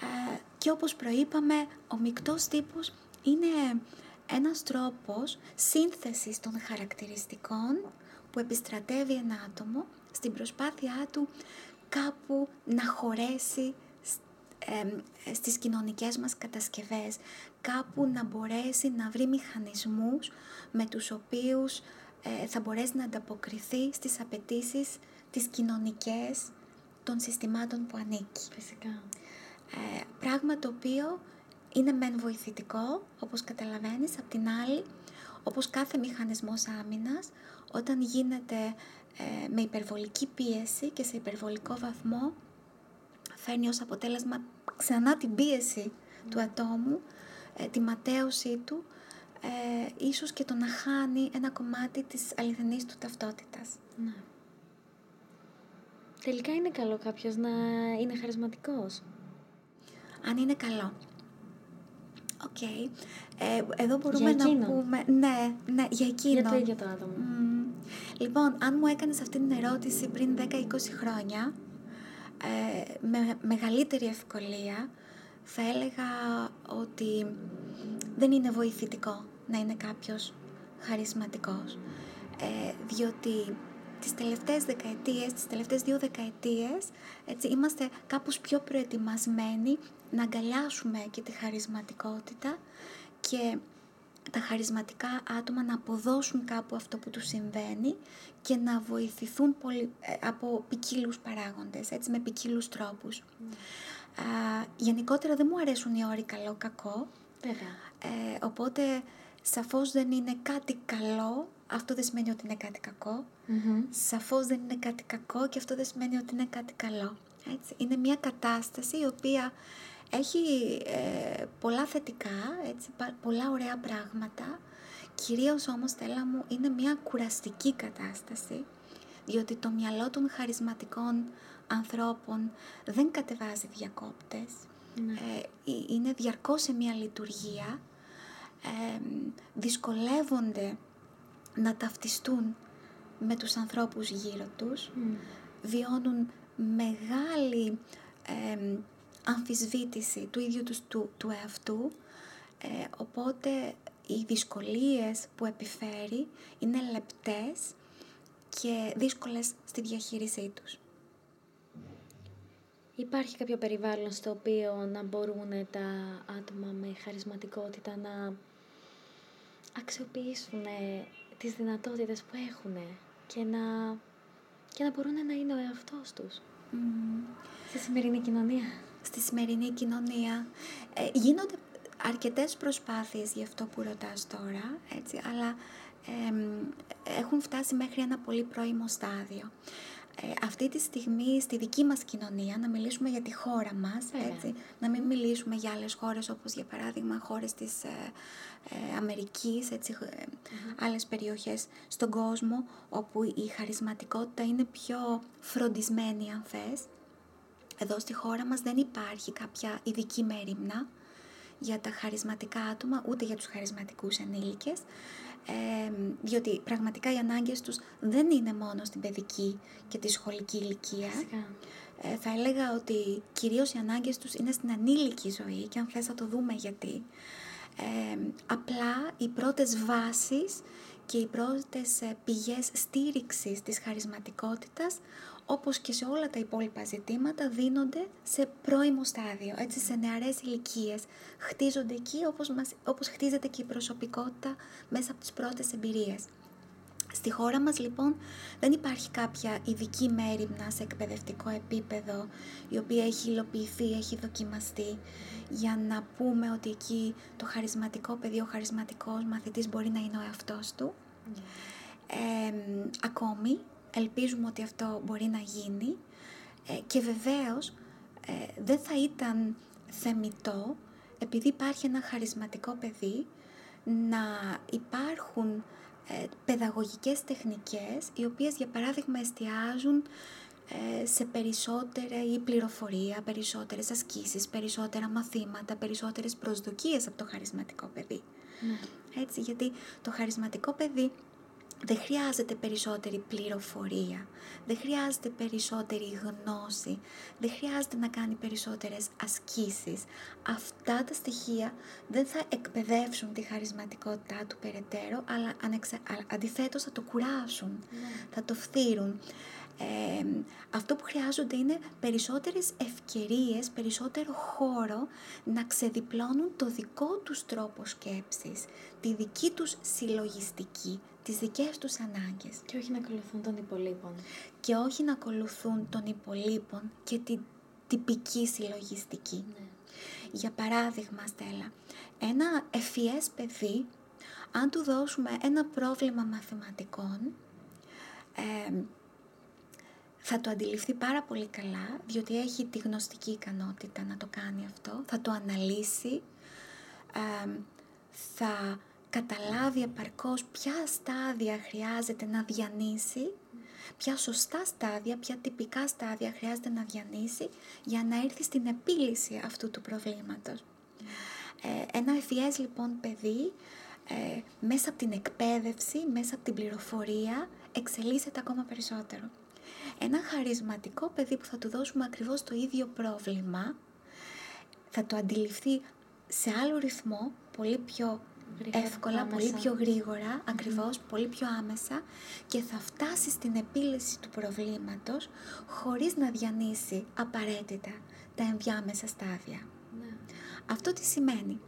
Ε, και όπως προείπαμε, ο μικτός τύπος είναι ένας τρόπος σύνθεσης των χαρακτηριστικών που επιστρατεύει ένα άτομο στην προσπάθειά του κάπου να χωρέσει ε, στις κοινωνικές μας κατασκευές, κάπου να μπορέσει να βρει μηχανισμούς με τους οποίους ε, θα μπορέσει να ανταποκριθεί στις απαιτήσεις τις κοινωνικές των συστημάτων που ανήκει.
Φυσικά.
Ε, πράγμα το οποίο είναι μεν βοηθητικό, όπως καταλαβαίνεις, απ' την άλλη, όπως κάθε μηχανισμός άμυνας, όταν γίνεται ε, με υπερβολική πίεση και σε υπερβολικό βαθμό, φέρνει ως αποτέλεσμα ξανά την πίεση του ατόμου, ε, τη ματαίωσή του, ε, ίσως και το να χάνει ένα κομμάτι της αληθινής του ταυτότητας.
Ναι. Τελικά είναι καλό κάποιος να είναι χαρισματικός.
Αν είναι καλό. Οκ. Ε, εδώ μπορούμε να πούμε... Ναι, ναι, για εκείνο.
Για το ίδιο το άτομο.
Λοιπόν, αν μου έκανες αυτή την ερώτηση πριν 10-20 χρόνια, ε, με μεγαλύτερη ευκολία, θα έλεγα ότι δεν είναι βοηθητικό να είναι κάποιος χαρισματικός. Ε, διότι τις τελευταίες δεκαετίες, τις τελευταίες δύο δεκαετίες, έτσι, είμαστε κάπως πιο προετοιμασμένοι να αγκαλιάσουμε και τη χαρισματικότητα και τα χαρισματικά άτομα να αποδώσουν κάπου αυτό που τους συμβαίνει και να βοηθηθούν πολύ, ε, από ποικίλους παράγοντες, έτσι, με ποικίλους τρόπους. Α, γενικότερα δεν μου αρέσουν οι όροι καλό-κακό, ε, οπότε σαφώς δεν είναι κάτι καλό, αυτό δεν σημαίνει ότι είναι κάτι κακό. Σαφώς δεν είναι κάτι κακό και αυτό δεν σημαίνει ότι είναι κάτι καλό. Έτσι. Είναι μια κατάσταση η οποία έχει ε, πολλά θετικά, έτσι, πολλά ωραία πράγματα. Κυρίως όμως, Στέλλα μου, είναι μια κουραστική κατάσταση, διότι το μυαλό των χαρισματικών ανθρώπων δεν κατεβάζει διακόπτες. Ναι. Ε, είναι διαρκώς σε μια λειτουργία, ε, δυσκολεύονται να ταυτιστούν με τους ανθρώπους γύρω τους, βιώνουν μεγάλη αμφισβήτηση του ίδιου τους του, του εαυτού, ε, οπότε οι δυσκολίες που επιφέρει είναι λεπτές και δύσκολες στη διαχείρισή τους.
Υπάρχει κάποιο περιβάλλον στο οποίο να μπορούν τα άτομα με χαρισματικότητα να αξιοποιήσουν τις δυνατότητες που έχουν και να, και να μπορούν να είναι ο εαυτός τους. Στη σημερινή κοινωνία
στη σημερινή κοινωνία. Ε, γίνονται αρκετές προσπάθειες για αυτό που ρωτάς τώρα, έτσι, αλλά έχουν φτάσει μέχρι ένα πολύ πρώιμο στάδιο. Ε, αυτή τη στιγμή στη δική μας κοινωνία, να μιλήσουμε για τη χώρα μας, έτσι, να μην μιλήσουμε για άλλες χώρες όπως για παράδειγμα χώρες της ε, ε Αμερικής, έτσι, ε, άλλες περιοχές στον κόσμο όπου η χαρισματικότητα είναι πιο φροντισμένη αν θες, εδώ στη χώρα μας δεν υπάρχει κάποια ειδική μέρημνα για τα χαρισματικά άτομα, ούτε για τους χαρισματικούς ενήλικες, ε, διότι πραγματικά οι ανάγκες τους δεν είναι μόνο στην παιδική και τη σχολική ηλικία. Ε, θα έλεγα ότι κυρίως οι ανάγκες τους είναι στην ανήλικη ζωή και αν θες θα το δούμε γιατί. Ε, απλά οι πρώτες βάσεις και οι πρώτες ε, πηγές στήριξης της χαρισματικότητας όπως και σε όλα τα υπόλοιπα ζητήματα, δίνονται σε πρώιμο στάδιο, έτσι, σε νεαρές ηλικίες. Χτίζονται εκεί όπως, μας, όπως χτίζεται και η προσωπικότητα μέσα από τις πρώτες εμπειρίες. Στη χώρα μας λοιπόν δεν υπάρχει κάποια ειδική μέρημνα σε εκπαιδευτικό επίπεδο η οποία έχει υλοποιηθεί, έχει δοκιμαστεί για να πούμε ότι εκεί το χαρισματικό παιδί, ο χαρισματικός μαθητής μπορεί να είναι ο εαυτός του. Ε, ακόμη ελπίζουμε ότι αυτό μπορεί να γίνει ε, και βεβαίως ε, δεν θα ήταν θεμητό επειδή υπάρχει ένα χαρισματικό παιδί να υπάρχουν ε, παιδαγωγικές τεχνικές οι οποίες για παράδειγμα εστιάζουν σε περισσότερη πληροφορία, περισσότερες ασκήσεις, περισσότερα μαθήματα, περισσότερες προσδοκίες από το χαρισματικό παιδί. Ναι. Έτσι, γιατί το χαρισματικό παιδί δεν χρειάζεται περισσότερη πληροφορία, δεν χρειάζεται περισσότερη γνώση, δεν χρειάζεται να κάνει περισσότερες ασκήσεις. Αυτά τα στοιχεία δεν θα εκπαιδεύσουν τη χαρισματικότητά του περαιτέρω, αλλά αντιθέτως θα το κουράσουν, ναι. θα το φθύρουν αυτό που χρειάζονται είναι περισσότερες ευκαιρίες, περισσότερο χώρο να ξεδιπλώνουν το δικό τους τρόπο σκέψης, τη δική τους συλλογιστική, τις δικές τους ανάγκες.
Και όχι να ακολουθούν τον υπολείπων.
Και όχι να ακολουθούν τον υπολείπων και την τυπική συλλογιστική. Ναι. Για παράδειγμα, Στέλλα, ένα ευφυές παιδί, αν του δώσουμε ένα πρόβλημα μαθηματικών, θα το αντιληφθεί πάρα πολύ καλά, διότι έχει τη γνωστική ικανότητα να το κάνει αυτό, θα το αναλύσει, θα καταλάβει επαρκώς ποια στάδια χρειάζεται να διανύσει, ποια σωστά στάδια, ποια τυπικά στάδια χρειάζεται να διανύσει για να έρθει στην επίλυση αυτού του προβλήματος. Ε, ένα ευφυές λοιπόν παιδί, ε, μέσα από την εκπαίδευση, μέσα από την πληροφορία, εξελίσσεται ακόμα περισσότερο ένα χαρισματικό παιδί που θα του δώσουμε ακριβώς το ίδιο πρόβλημα, θα το αντιληφθεί σε άλλο ρυθμό, πολύ πιο εύκολα, πολύ πιο γρήγορα, ακριβώς, πολύ πιο άμεσα και θα φτάσει στην επίλυση του προβλήματος χωρίς να διανύσει απαραίτητα τα ενδιάμεσα στάδια. Ναι. Αυτό τι σημαίνει;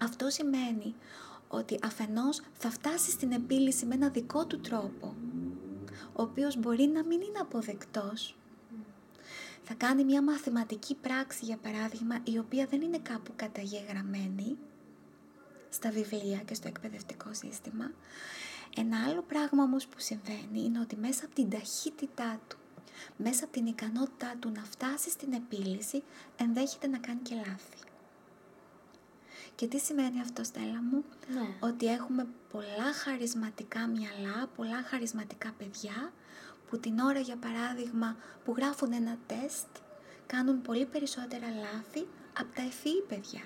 Αυτό σημαίνει ότι αφενός θα φτάσει στην επίλυση με ένα δικό του τρόπο, ο οποίος μπορεί να μην είναι αποδεκτός. Θα κάνει μια μαθηματική πράξη, για παράδειγμα, η οποία δεν είναι κάπου καταγεγραμμένη στα βιβλία και στο εκπαιδευτικό σύστημα. Ένα άλλο πράγμα όμως που συμβαίνει είναι ότι μέσα από την ταχύτητά του, μέσα από την ικανότητά του να φτάσει στην επίλυση, ενδέχεται να κάνει και λάθη. Και τι σημαίνει αυτό, Στέλλα μου,
Ναι.
ότι έχουμε πολλά χαρισματικά μυαλά, πολλά χαρισματικά παιδιά, που την ώρα, για παράδειγμα, που γράφουν ένα τεστ, κάνουν πολύ περισσότερα λάθη από τα ευφυή παιδιά.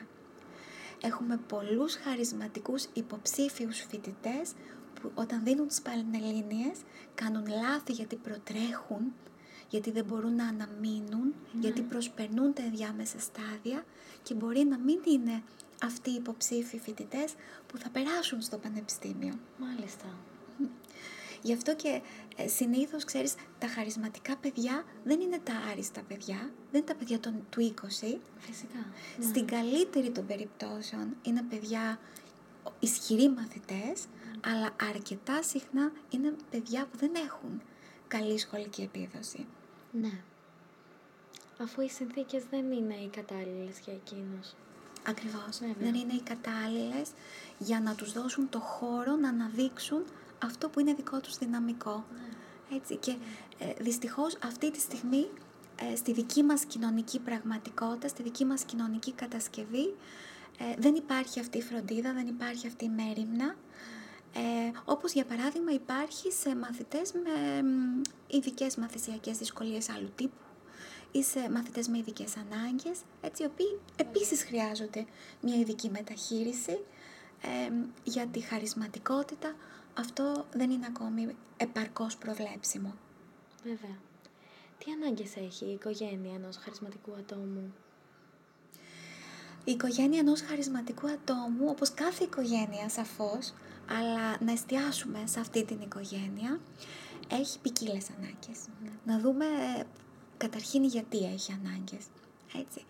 Έχουμε πολλούς χαρισματικούς υποψήφιους φοιτητές που όταν δίνουν τις πανελλήνιες κάνουν λάθη γιατί προτρέχουν, γιατί δεν μπορούν να αναμείνουν, γιατί προσπερνούν τα ενδιάμεσα στάδια και μπορεί να μην είναι αυτοί οι υποψήφιοι φοιτητές που θα περάσουν στο πανεπιστήμιο.
Μάλιστα.
Γι' αυτό και ε, συνήθως, ξέρεις, τα χαρισματικά παιδιά δεν είναι τα άριστα παιδιά, δεν είναι τα παιδιά των, του 20.
Φυσικά.
Στην καλύτερη των περιπτώσεων είναι παιδιά ισχυροί μαθητές, αλλά αρκετά συχνά είναι παιδιά που δεν έχουν καλή σχολική επίδοση.
Ναι. Αφού οι συνθήκες δεν είναι οι κατάλληλες για εκείνους.
Ακριβώς.
Βέβαια.
Δεν είναι οι κατάλληλες για να τους δώσουν το χώρο να αναδείξουν αυτό που είναι δικό τους δυναμικό. Έτσι, και ε, δυστυχώς αυτή τη στιγμή ε, στη δική μας κοινωνική πραγματικότητα, στη δική μας κοινωνική κατασκευή ε, δεν υπάρχει αυτή η φροντίδα, δεν υπάρχει αυτή η μέρημνα. Ε, όπως για παράδειγμα υπάρχει σε μαθητές με μ, ειδικές μαθησιακές δυσκολίες άλλου τύπου ή σε μαθητές με ειδικές ανάγκες, έτσι, οι οποίοι επίσης χρειάζονται μια ειδική μεταχείριση ε, για τη χαρισματικότητα. Αυτό δεν είναι ακόμη επαρκώς προβλέψιμο.
Βέβαια. Τι ανάγκες έχει η οικογένεια ενός χαρισματικού ατόμου;
Η οικογένεια ενός χαρισματικού ατόμου, όπως κάθε οικογένεια σαφώς, αλλά να εστιάσουμε σε αυτή την οικογένεια, έχει ποικίλες ανάγκες. Να δούμε ε, καταρχήν γιατί έχει ανάγκες. Έτσι.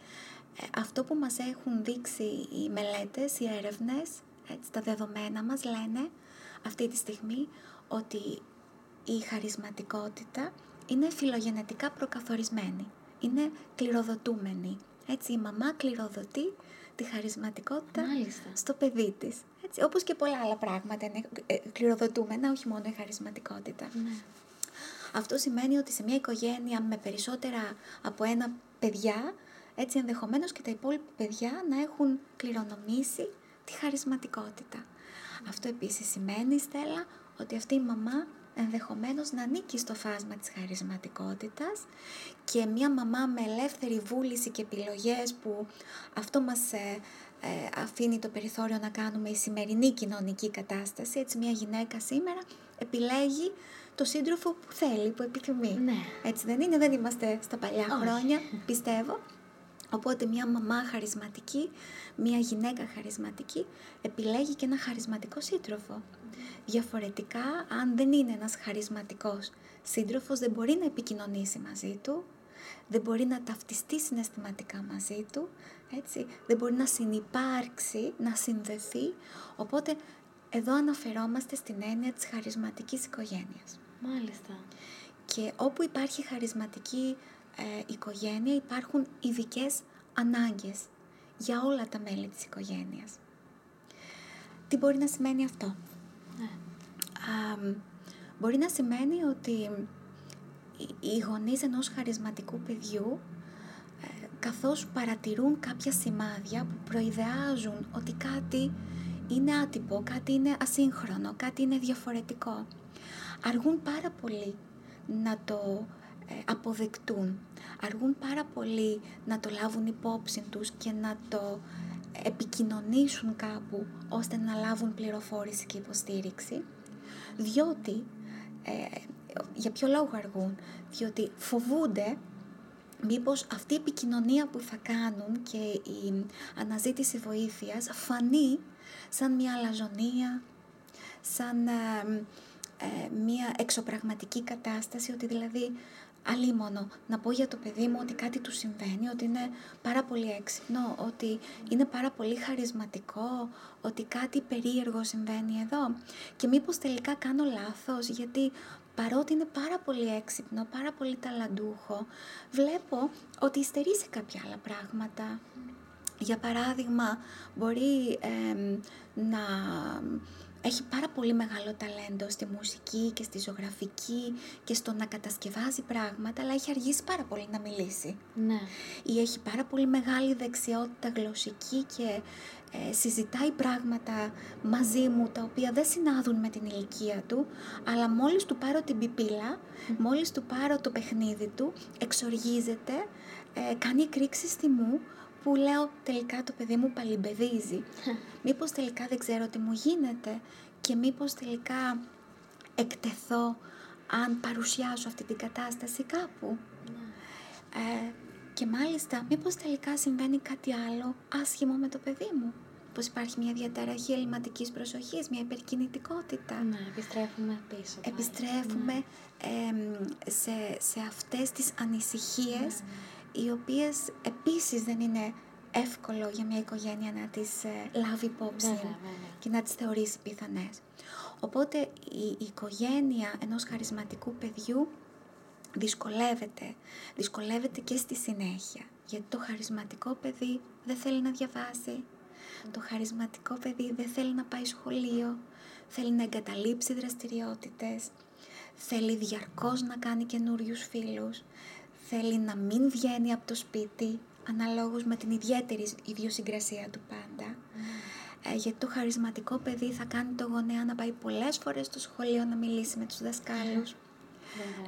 Ε, αυτό που μας έχουν δείξει οι μελέτες, οι έρευνες, έτσι, τα δεδομένα μας λένε αυτή τη στιγμή ότι η χαρισματικότητα είναι φιλογενετικά προκαθορισμένη. Είναι κληροδοτούμενη. Έτσι, η μαμά κληροδοτεί τη χαρισματικότητα
Μάλιστα.
στο παιδί της. Έτσι, όπως και πολλά άλλα πράγματα είναι ε, κληροδοτούμενα, όχι μόνο η χαρισματικότητα.
Ναι.
Αυτό σημαίνει ότι σε μια οικογένεια με περισσότερα από ένα παιδιά, έτσι ενδεχομένως και τα υπόλοιπα παιδιά να έχουν κληρονομήσει τη χαρισματικότητα. Αυτό επίσης σημαίνει, Στέλλα, ότι αυτή η μαμά ενδεχομένως να ανήκει στο φάσμα της χαρισματικότητας και μια μαμά με ελεύθερη βούληση και επιλογές που αυτό μας ε, ε, αφήνει το περιθώριο να κάνουμε η σημερινή κοινωνική κατάσταση. Έτσι μια γυναίκα σήμερα επιλέγει το σύντροφο που θέλει, που επιθυμεί.
Ναι.
Έτσι δεν είναι, δεν είμαστε στα παλιά
Όχι.
χρόνια, πιστεύω. Οπότε μια μαμά χαρισματική, μια γυναίκα χαρισματική επιλέγει και ένα χαρισματικό σύντροφο. Διαφορετικά, αν δεν είναι ένας χαρισματικός σύντροφος, δεν μπορεί να επικοινωνήσει μαζί του, δεν μπορεί να ταυτιστεί συναισθηματικά μαζί του, έτσι, δεν μπορεί να συνυπάρξει, να συνδεθεί. Οπότε, εδώ αναφερόμαστε στην έννοια της χαρισματικής οικογένειας.
Μάλιστα.
Και όπου υπάρχει χαρισματική ε, οικογένεια υπάρχουν ειδικές ανάγκες για όλα τα μέλη της οικογένειας. Τι μπορεί να σημαίνει αυτό;
Ναι.
Α, μπορεί να σημαίνει ότι οι- οι γονείς ενός χαρισματικού παιδιού ε, καθώς παρατηρούν κάποια σημάδια που προειδεάζουν ότι κάτι είναι άτυπο, κάτι είναι ασύγχρονο, κάτι είναι διαφορετικό. Αργούν πάρα πολύ να το ε, αποδεκτούν. Αργούν πάρα πολύ να το λάβουν υπόψη τους και να το επικοινωνήσουν κάπου ώστε να λάβουν πληροφόρηση και υποστήριξη. Διότι, ε, για ποιο λόγο αργούν, διότι φοβούνται μήπως αυτή η επικοινωνία που θα κάνουν και η αναζήτηση βοήθειας φανεί σαν μια αλαζονία, σαν ε, ε, μία εξωπραγματική κατάσταση, ότι δηλαδή αλίμονο να πω για το παιδί μου ότι κάτι του συμβαίνει, ότι είναι πάρα πολύ έξυπνο, ότι είναι πάρα πολύ χαρισματικό, ότι κάτι περίεργο συμβαίνει εδώ και μήπως τελικά κάνω λάθος γιατί παρότι είναι πάρα πολύ έξυπνο, πάρα πολύ ταλαντούχο, βλέπω ότι υστερεί σε κάποια άλλα πράγματα. Για παράδειγμα, μπορεί να έχει πάρα πολύ μεγάλο ταλέντο στη μουσική και στη ζωγραφική και στο να κατασκευάζει πράγματα, αλλά έχει αργήσει πάρα πολύ να μιλήσει.
Ναι.
Ή έχει πάρα πολύ μεγάλη δεξιότητα γλωσσική και ε, συζητάει πράγματα μαζί μου τα οποία δεν συνάδουν με την ηλικία του, αλλά μόλις του πάρω την πιπίλα, μόλις του πάρω το παιχνίδι του, εξοργίζεται, ε, κάνει εκρήξεις μου, που λέω τελικά το παιδί μου παλιμπεδίζει. μήπως τελικά δεν ξέρω τι μου γίνεται και μήπως τελικά εκτεθώ αν παρουσιάσω αυτή την κατάσταση κάπου. Ναι. Ε, και μάλιστα, μήπως τελικά συμβαίνει κάτι άλλο άσχημο με το παιδί μου. Πως υπάρχει μια διαταραχή ελληματικής προσοχής, μια υπερκινητικότητα.
Ναι, επιστρέφουμε πίσω.
Επιστρέφουμε ναι. σε, σε αυτές τις ανησυχίες ναι οι οποίες επίσης δεν είναι εύκολο για μια οικογένεια να τις ε, λάβει υπόψη και να τις θεωρήσει πιθανές. Οπότε η, οικογένεια ενός χαρισματικού παιδιού δυσκολεύεται, δυσκολεύεται και στη συνέχεια. Γιατί το χαρισματικό παιδί δεν θέλει να διαβάσει, το χαρισματικό παιδί δεν θέλει να πάει σχολείο, θέλει να εγκαταλείψει δραστηριότητες, θέλει διαρκώς να κάνει καινούριους φίλους, θέλει να μην βγαίνει από το σπίτι, αναλόγως με την ιδιαίτερη ιδιοσυγκρασία του πάντα. Ε, γιατί το χαρισματικό παιδί θα κάνει το γονέα να πάει πολλές φορές στο σχολείο να μιλήσει με τους δασκάλους.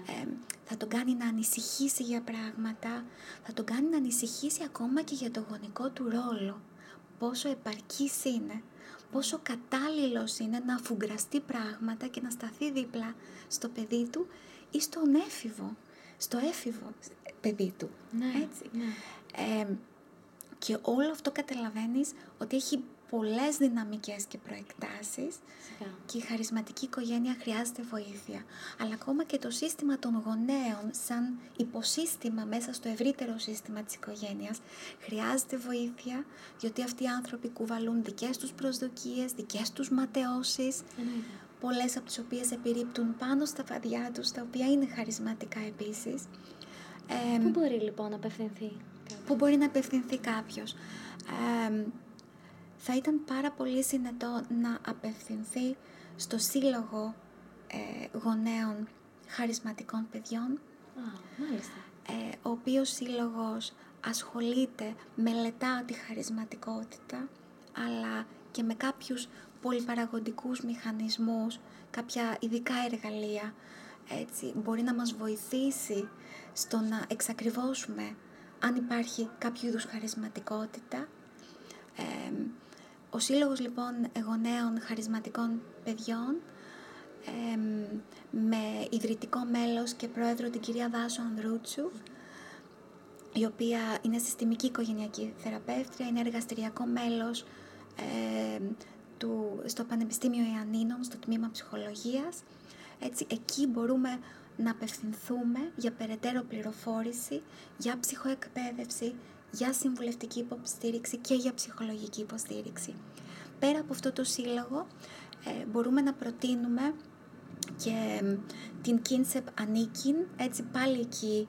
Ε, θα τον κάνει να ανησυχήσει για πράγματα, θα τον κάνει να ανησυχήσει ακόμα και για το γονικό του ρόλο. Πόσο επαρκής είναι, πόσο κατάλληλος είναι να αφουγκραστεί πράγματα και να σταθεί δίπλα στο παιδί του ή στον έφηβο στο έφηβο παιδί του.
Ναι, έτσι. Ναι.
Ε, και όλο αυτό καταλαβαίνεις ότι έχει πολλές δυναμικές και προεκτάσεις και η χαρισματική οικογένεια χρειάζεται βοήθεια. Αλλά ακόμα και το σύστημα των γονέων σαν υποσύστημα μέσα στο ευρύτερο σύστημα της οικογένειας χρειάζεται βοήθεια διότι αυτοί οι άνθρωποι κουβαλούν δικές τους προσδοκίες, δικές τους ματαιώσεις πολλές από τις οποίες επιρρύπτουν πάνω στα φαδιά τους, τα οποία είναι χαρισματικά επίσης.
Πού μπορεί λοιπόν να απευθυνθεί
Πού μπορεί να απευθυνθεί κάποιος; θα ήταν πάρα πολύ συνετό να απευθυνθεί στο σύλλογο ε, γονέων χαρισματικών παιδιών.
μάλιστα.
Ε, ο οποίος σύλλογος ασχολείται, μελετά τη χαρισματικότητα, αλλά και με κάποιους πολυπαραγοντικούς μηχανισμούς, κάποια ειδικά εργαλεία, έτσι, μπορεί να μας βοηθήσει στο να εξακριβώσουμε αν υπάρχει κάποιο είδους χαρισματικότητα. ο Σύλλογος λοιπόν Εγωνέων Χαρισματικών Παιδιών με ιδρυτικό μέλος και πρόεδρο την κυρία Δάσο Ανδρούτσου η οποία είναι συστημική οικογενειακή θεραπεύτρια, είναι εργαστηριακό μέλος του, στο Πανεπιστήμιο Ιαννίνων, στο τμήμα ψυχολογίας. Έτσι, εκεί μπορούμε να απευθυνθούμε για περαιτέρω πληροφόρηση, για ψυχοεκπαίδευση, για συμβουλευτική υποστήριξη και για ψυχολογική υποστήριξη. Πέρα από αυτό το σύλλογο, ε, μπορούμε να προτείνουμε και την Κίνσεπ Ανίκιν, έτσι πάλι εκεί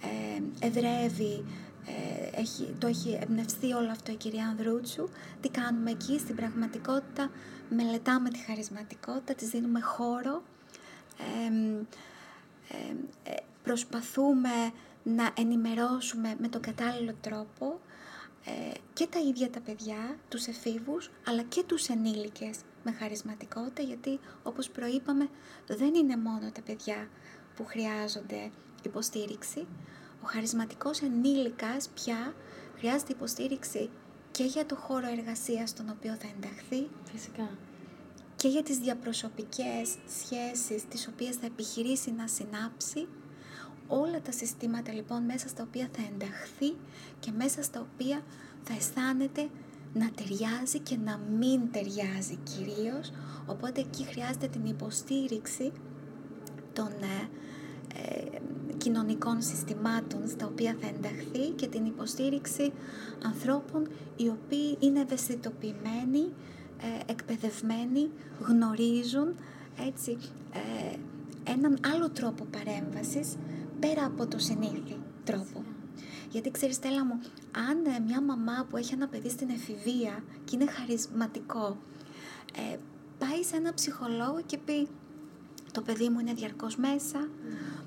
ε, εδρεύει ε, έχει, το έχει εμπνευστεί όλο αυτό η κυρία Ανδρούτσου. Τι κάνουμε εκεί στην πραγματικότητα, μελετάμε τη χαρισματικότητα, της δίνουμε χώρο, ε, προσπαθούμε να ενημερώσουμε με τον κατάλληλο τρόπο ε, και τα ίδια τα παιδιά, τους εφήβους, αλλά και τους ενήλικες με χαρισματικότητα, γιατί όπως προείπαμε δεν είναι μόνο τα παιδιά που χρειάζονται υποστήριξη, ο χαρισματικός ενήλικας πια χρειάζεται υποστήριξη και για το χώρο εργασίας στον οποίο θα ενταχθεί.
Φυσικά.
Και για τις διαπροσωπικές σχέσεις τις οποίες θα επιχειρήσει να συνάψει. Όλα τα συστήματα λοιπόν μέσα στα οποία θα ενταχθεί και μέσα στα οποία θα αισθάνεται να ταιριάζει και να μην ταιριάζει κυρίως, οπότε εκεί χρειάζεται την υποστήριξη των ε, ε, κοινωνικών συστημάτων στα οποία θα ενταχθεί και την υποστήριξη ανθρώπων οι οποίοι είναι ευαισθητοποιημένοι, ε, εκπαιδευμένοι, γνωρίζουν έτσι, ε, έναν άλλο τρόπο παρέμβασης πέρα από το συνήθι τρόπο. Γιατί ξέρεις Στέλλα μου, αν ε, μια μαμά που έχει ένα παιδί στην εφηβεία και είναι χαρισματικό, ε, πάει σε ένα ψυχολόγο και πει το παιδί μου είναι διαρκώς μέσα,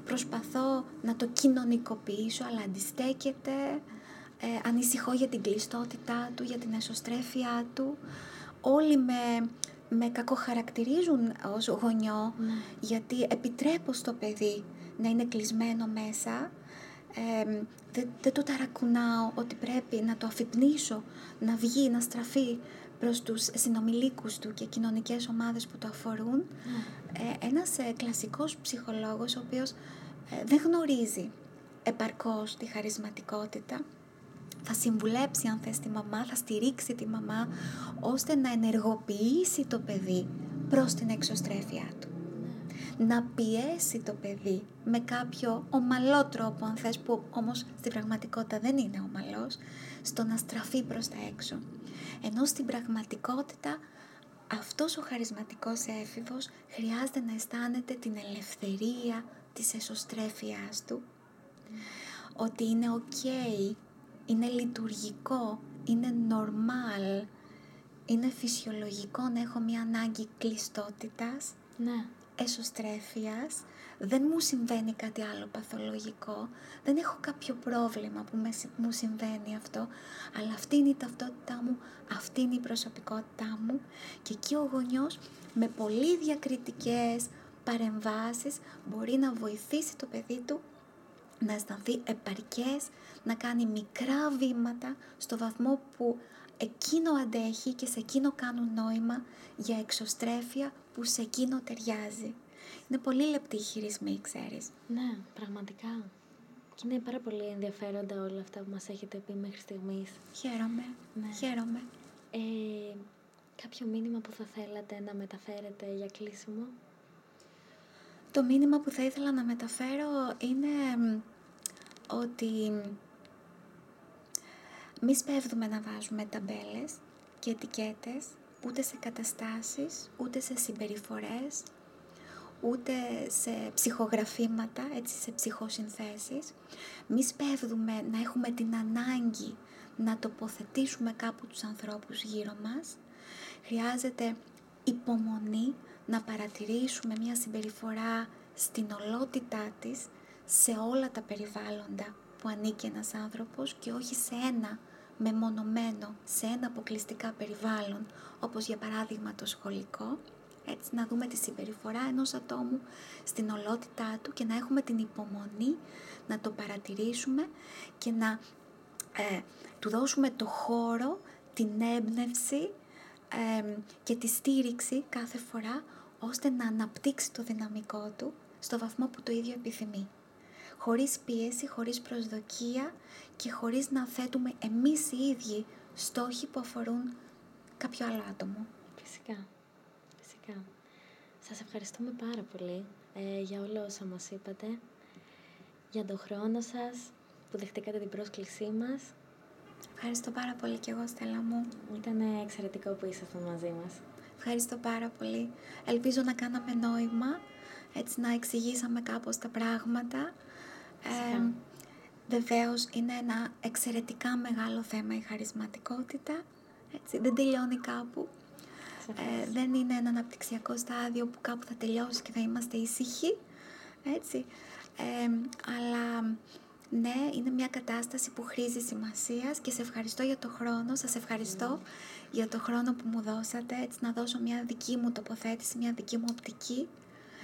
προσπαθώ να το κοινωνικοποιήσω αλλά αντιστέκεται, ε, ανησυχώ για την κλειστότητά του, για την εσωστρέφειά του. Όλοι με, με κακοχαρακτηρίζουν ως γονιό ναι. γιατί επιτρέπω στο παιδί να είναι κλεισμένο μέσα ε, δεν, δεν το ταρακουνάω ότι πρέπει να το αφυπνίσω, να βγει, να στραφεί προς τους συνομιλίκους του και κοινωνικές ομάδες που το αφορούν. Mm. Ε, ένας ε, κλασικός ψυχολόγος ο οποίος ε, δεν γνωρίζει επαρκώς τη χαρισματικότητα θα συμβουλέψει αν θες τη μαμά, θα στηρίξει τη μαμά ώστε να ενεργοποιήσει το παιδί προς την εξωστρέφειά του να πιέσει το παιδί με κάποιο ομαλό τρόπο, αν θες, που όμως στην πραγματικότητα δεν είναι ομαλός, στο να στραφεί προς τα έξω. Ενώ στην πραγματικότητα αυτός ο χαρισματικός έφηβος χρειάζεται να αισθάνεται την ελευθερία της εσωστρέφειάς του, ότι είναι ok, είναι λειτουργικό, είναι normal, είναι φυσιολογικό να έχω μια ανάγκη κλειστότητας,
ναι.
εσωστρέφειας, δεν μου συμβαίνει κάτι άλλο παθολογικό, δεν έχω κάποιο πρόβλημα που μου συμβαίνει αυτό, αλλά αυτή είναι η ταυτότητά μου, αυτή είναι η προσωπικότητά μου. Και εκεί ο γονιός με πολύ διακριτικές παρεμβάσεις μπορεί να βοηθήσει το παιδί του να αισθανθεί επαρκές, να κάνει μικρά βήματα στο βαθμό που εκείνο αντέχει και σε εκείνο κάνουν νόημα για εξωστρέφεια που σε εκείνο ταιριάζει. Είναι πολύ λεπτή η χειρισμοί, ξέρεις.
Ναι, πραγματικά. Και είναι πάρα πολύ ενδιαφέροντα όλα αυτά που μας έχετε πει μέχρι στιγμής.
Χαίρομαι, ναι. χαίρομαι.
Ε, κάποιο μήνυμα που θα θέλατε να μεταφέρετε για κλείσιμο;
Το μήνυμα που θα ήθελα να μεταφέρω είναι ότι μη σπέβδουμε να βάζουμε ταμπέλες και ετικέτες ούτε σε καταστάσεις, ούτε σε συμπεριφορές, ούτε σε ψυχογραφήματα, έτσι σε ψυχοσυνθέσεις. Μη σπέβδουμε να έχουμε την ανάγκη να τοποθετήσουμε κάπου τους ανθρώπους γύρω μας. Χρειάζεται υπομονή να παρατηρήσουμε μια συμπεριφορά στην ολότητά της σε όλα τα περιβάλλοντα που ανήκει ένας άνθρωπος και όχι σε ένα μεμονωμένο, σε ένα αποκλειστικά περιβάλλον, όπως για παράδειγμα το σχολικό, έτσι να δούμε τη συμπεριφορά ενός ατόμου στην ολότητά του και να έχουμε την υπομονή να το παρατηρήσουμε και να ε, του δώσουμε το χώρο, την έμπνευση και τη στήριξη κάθε φορά ώστε να αναπτύξει το δυναμικό του στο βαθμό που το ίδιο επιθυμεί χωρίς πίεση, χωρίς προσδοκία και χωρίς να θέτουμε εμείς οι ίδιοι στόχοι που αφορούν κάποιο άλλο άτομο.
Φυσικά, φυσικά. Σας ευχαριστούμε πάρα πολύ ε, για όλα όσα μας είπατε, για τον χρόνο σας που δεχτήκατε την πρόσκλησή μας.
Ευχαριστώ πάρα πολύ και εγώ, Στέλλα μου.
Ήταν εξαιρετικό που ήσασταν μαζί μας.
Ευχαριστώ πάρα πολύ. Ελπίζω να κάναμε νόημα, έτσι να εξηγήσαμε κάπως τα πράγματα ε, βεβαίως είναι ένα εξαιρετικά μεγάλο θέμα η χαρισματικότητα, έτσι, δεν τελειώνει κάπου. Ε, δεν είναι ένα αναπτυξιακό στάδιο που κάπου θα τελειώσει και θα είμαστε ήσυχοι, έτσι. Ε, αλλά ναι, είναι μια κατάσταση που χρήζει σημασίας και σε ευχαριστώ για το χρόνο, σας ευχαριστώ για το χρόνο που μου δώσατε, έτσι να δώσω μια δική μου τοποθέτηση, μια δική μου οπτική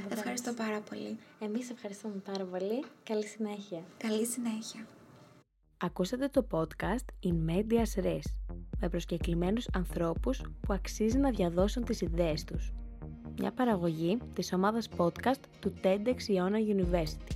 Ευχαριστώ πάρα πολύ.
Εμείς ευχαριστούμε πάρα πολύ. Καλή συνέχεια.
Καλή συνέχεια.
Ακούσατε το podcast In Medias Res με προσκεκλημένους ανθρώπους που αξίζει να διαδώσουν τις ιδέες τους. Μια παραγωγή της ομάδας podcast του TEDx Iona University.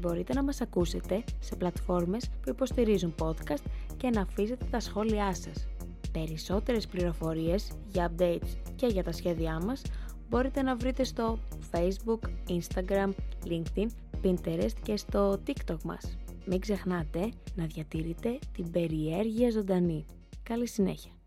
Μπορείτε να μας ακούσετε σε πλατφόρμες που υποστηρίζουν podcast και να αφήσετε τα σχόλιά σας.
Περισσότερες πληροφορίες για updates και για τα σχέδιά μας μπορείτε να βρείτε στο Facebook, Instagram, LinkedIn, Pinterest και στο TikTok μας. Μην ξεχνάτε να διατηρείτε την περιέργεια ζωντανή. Καλή συνέχεια!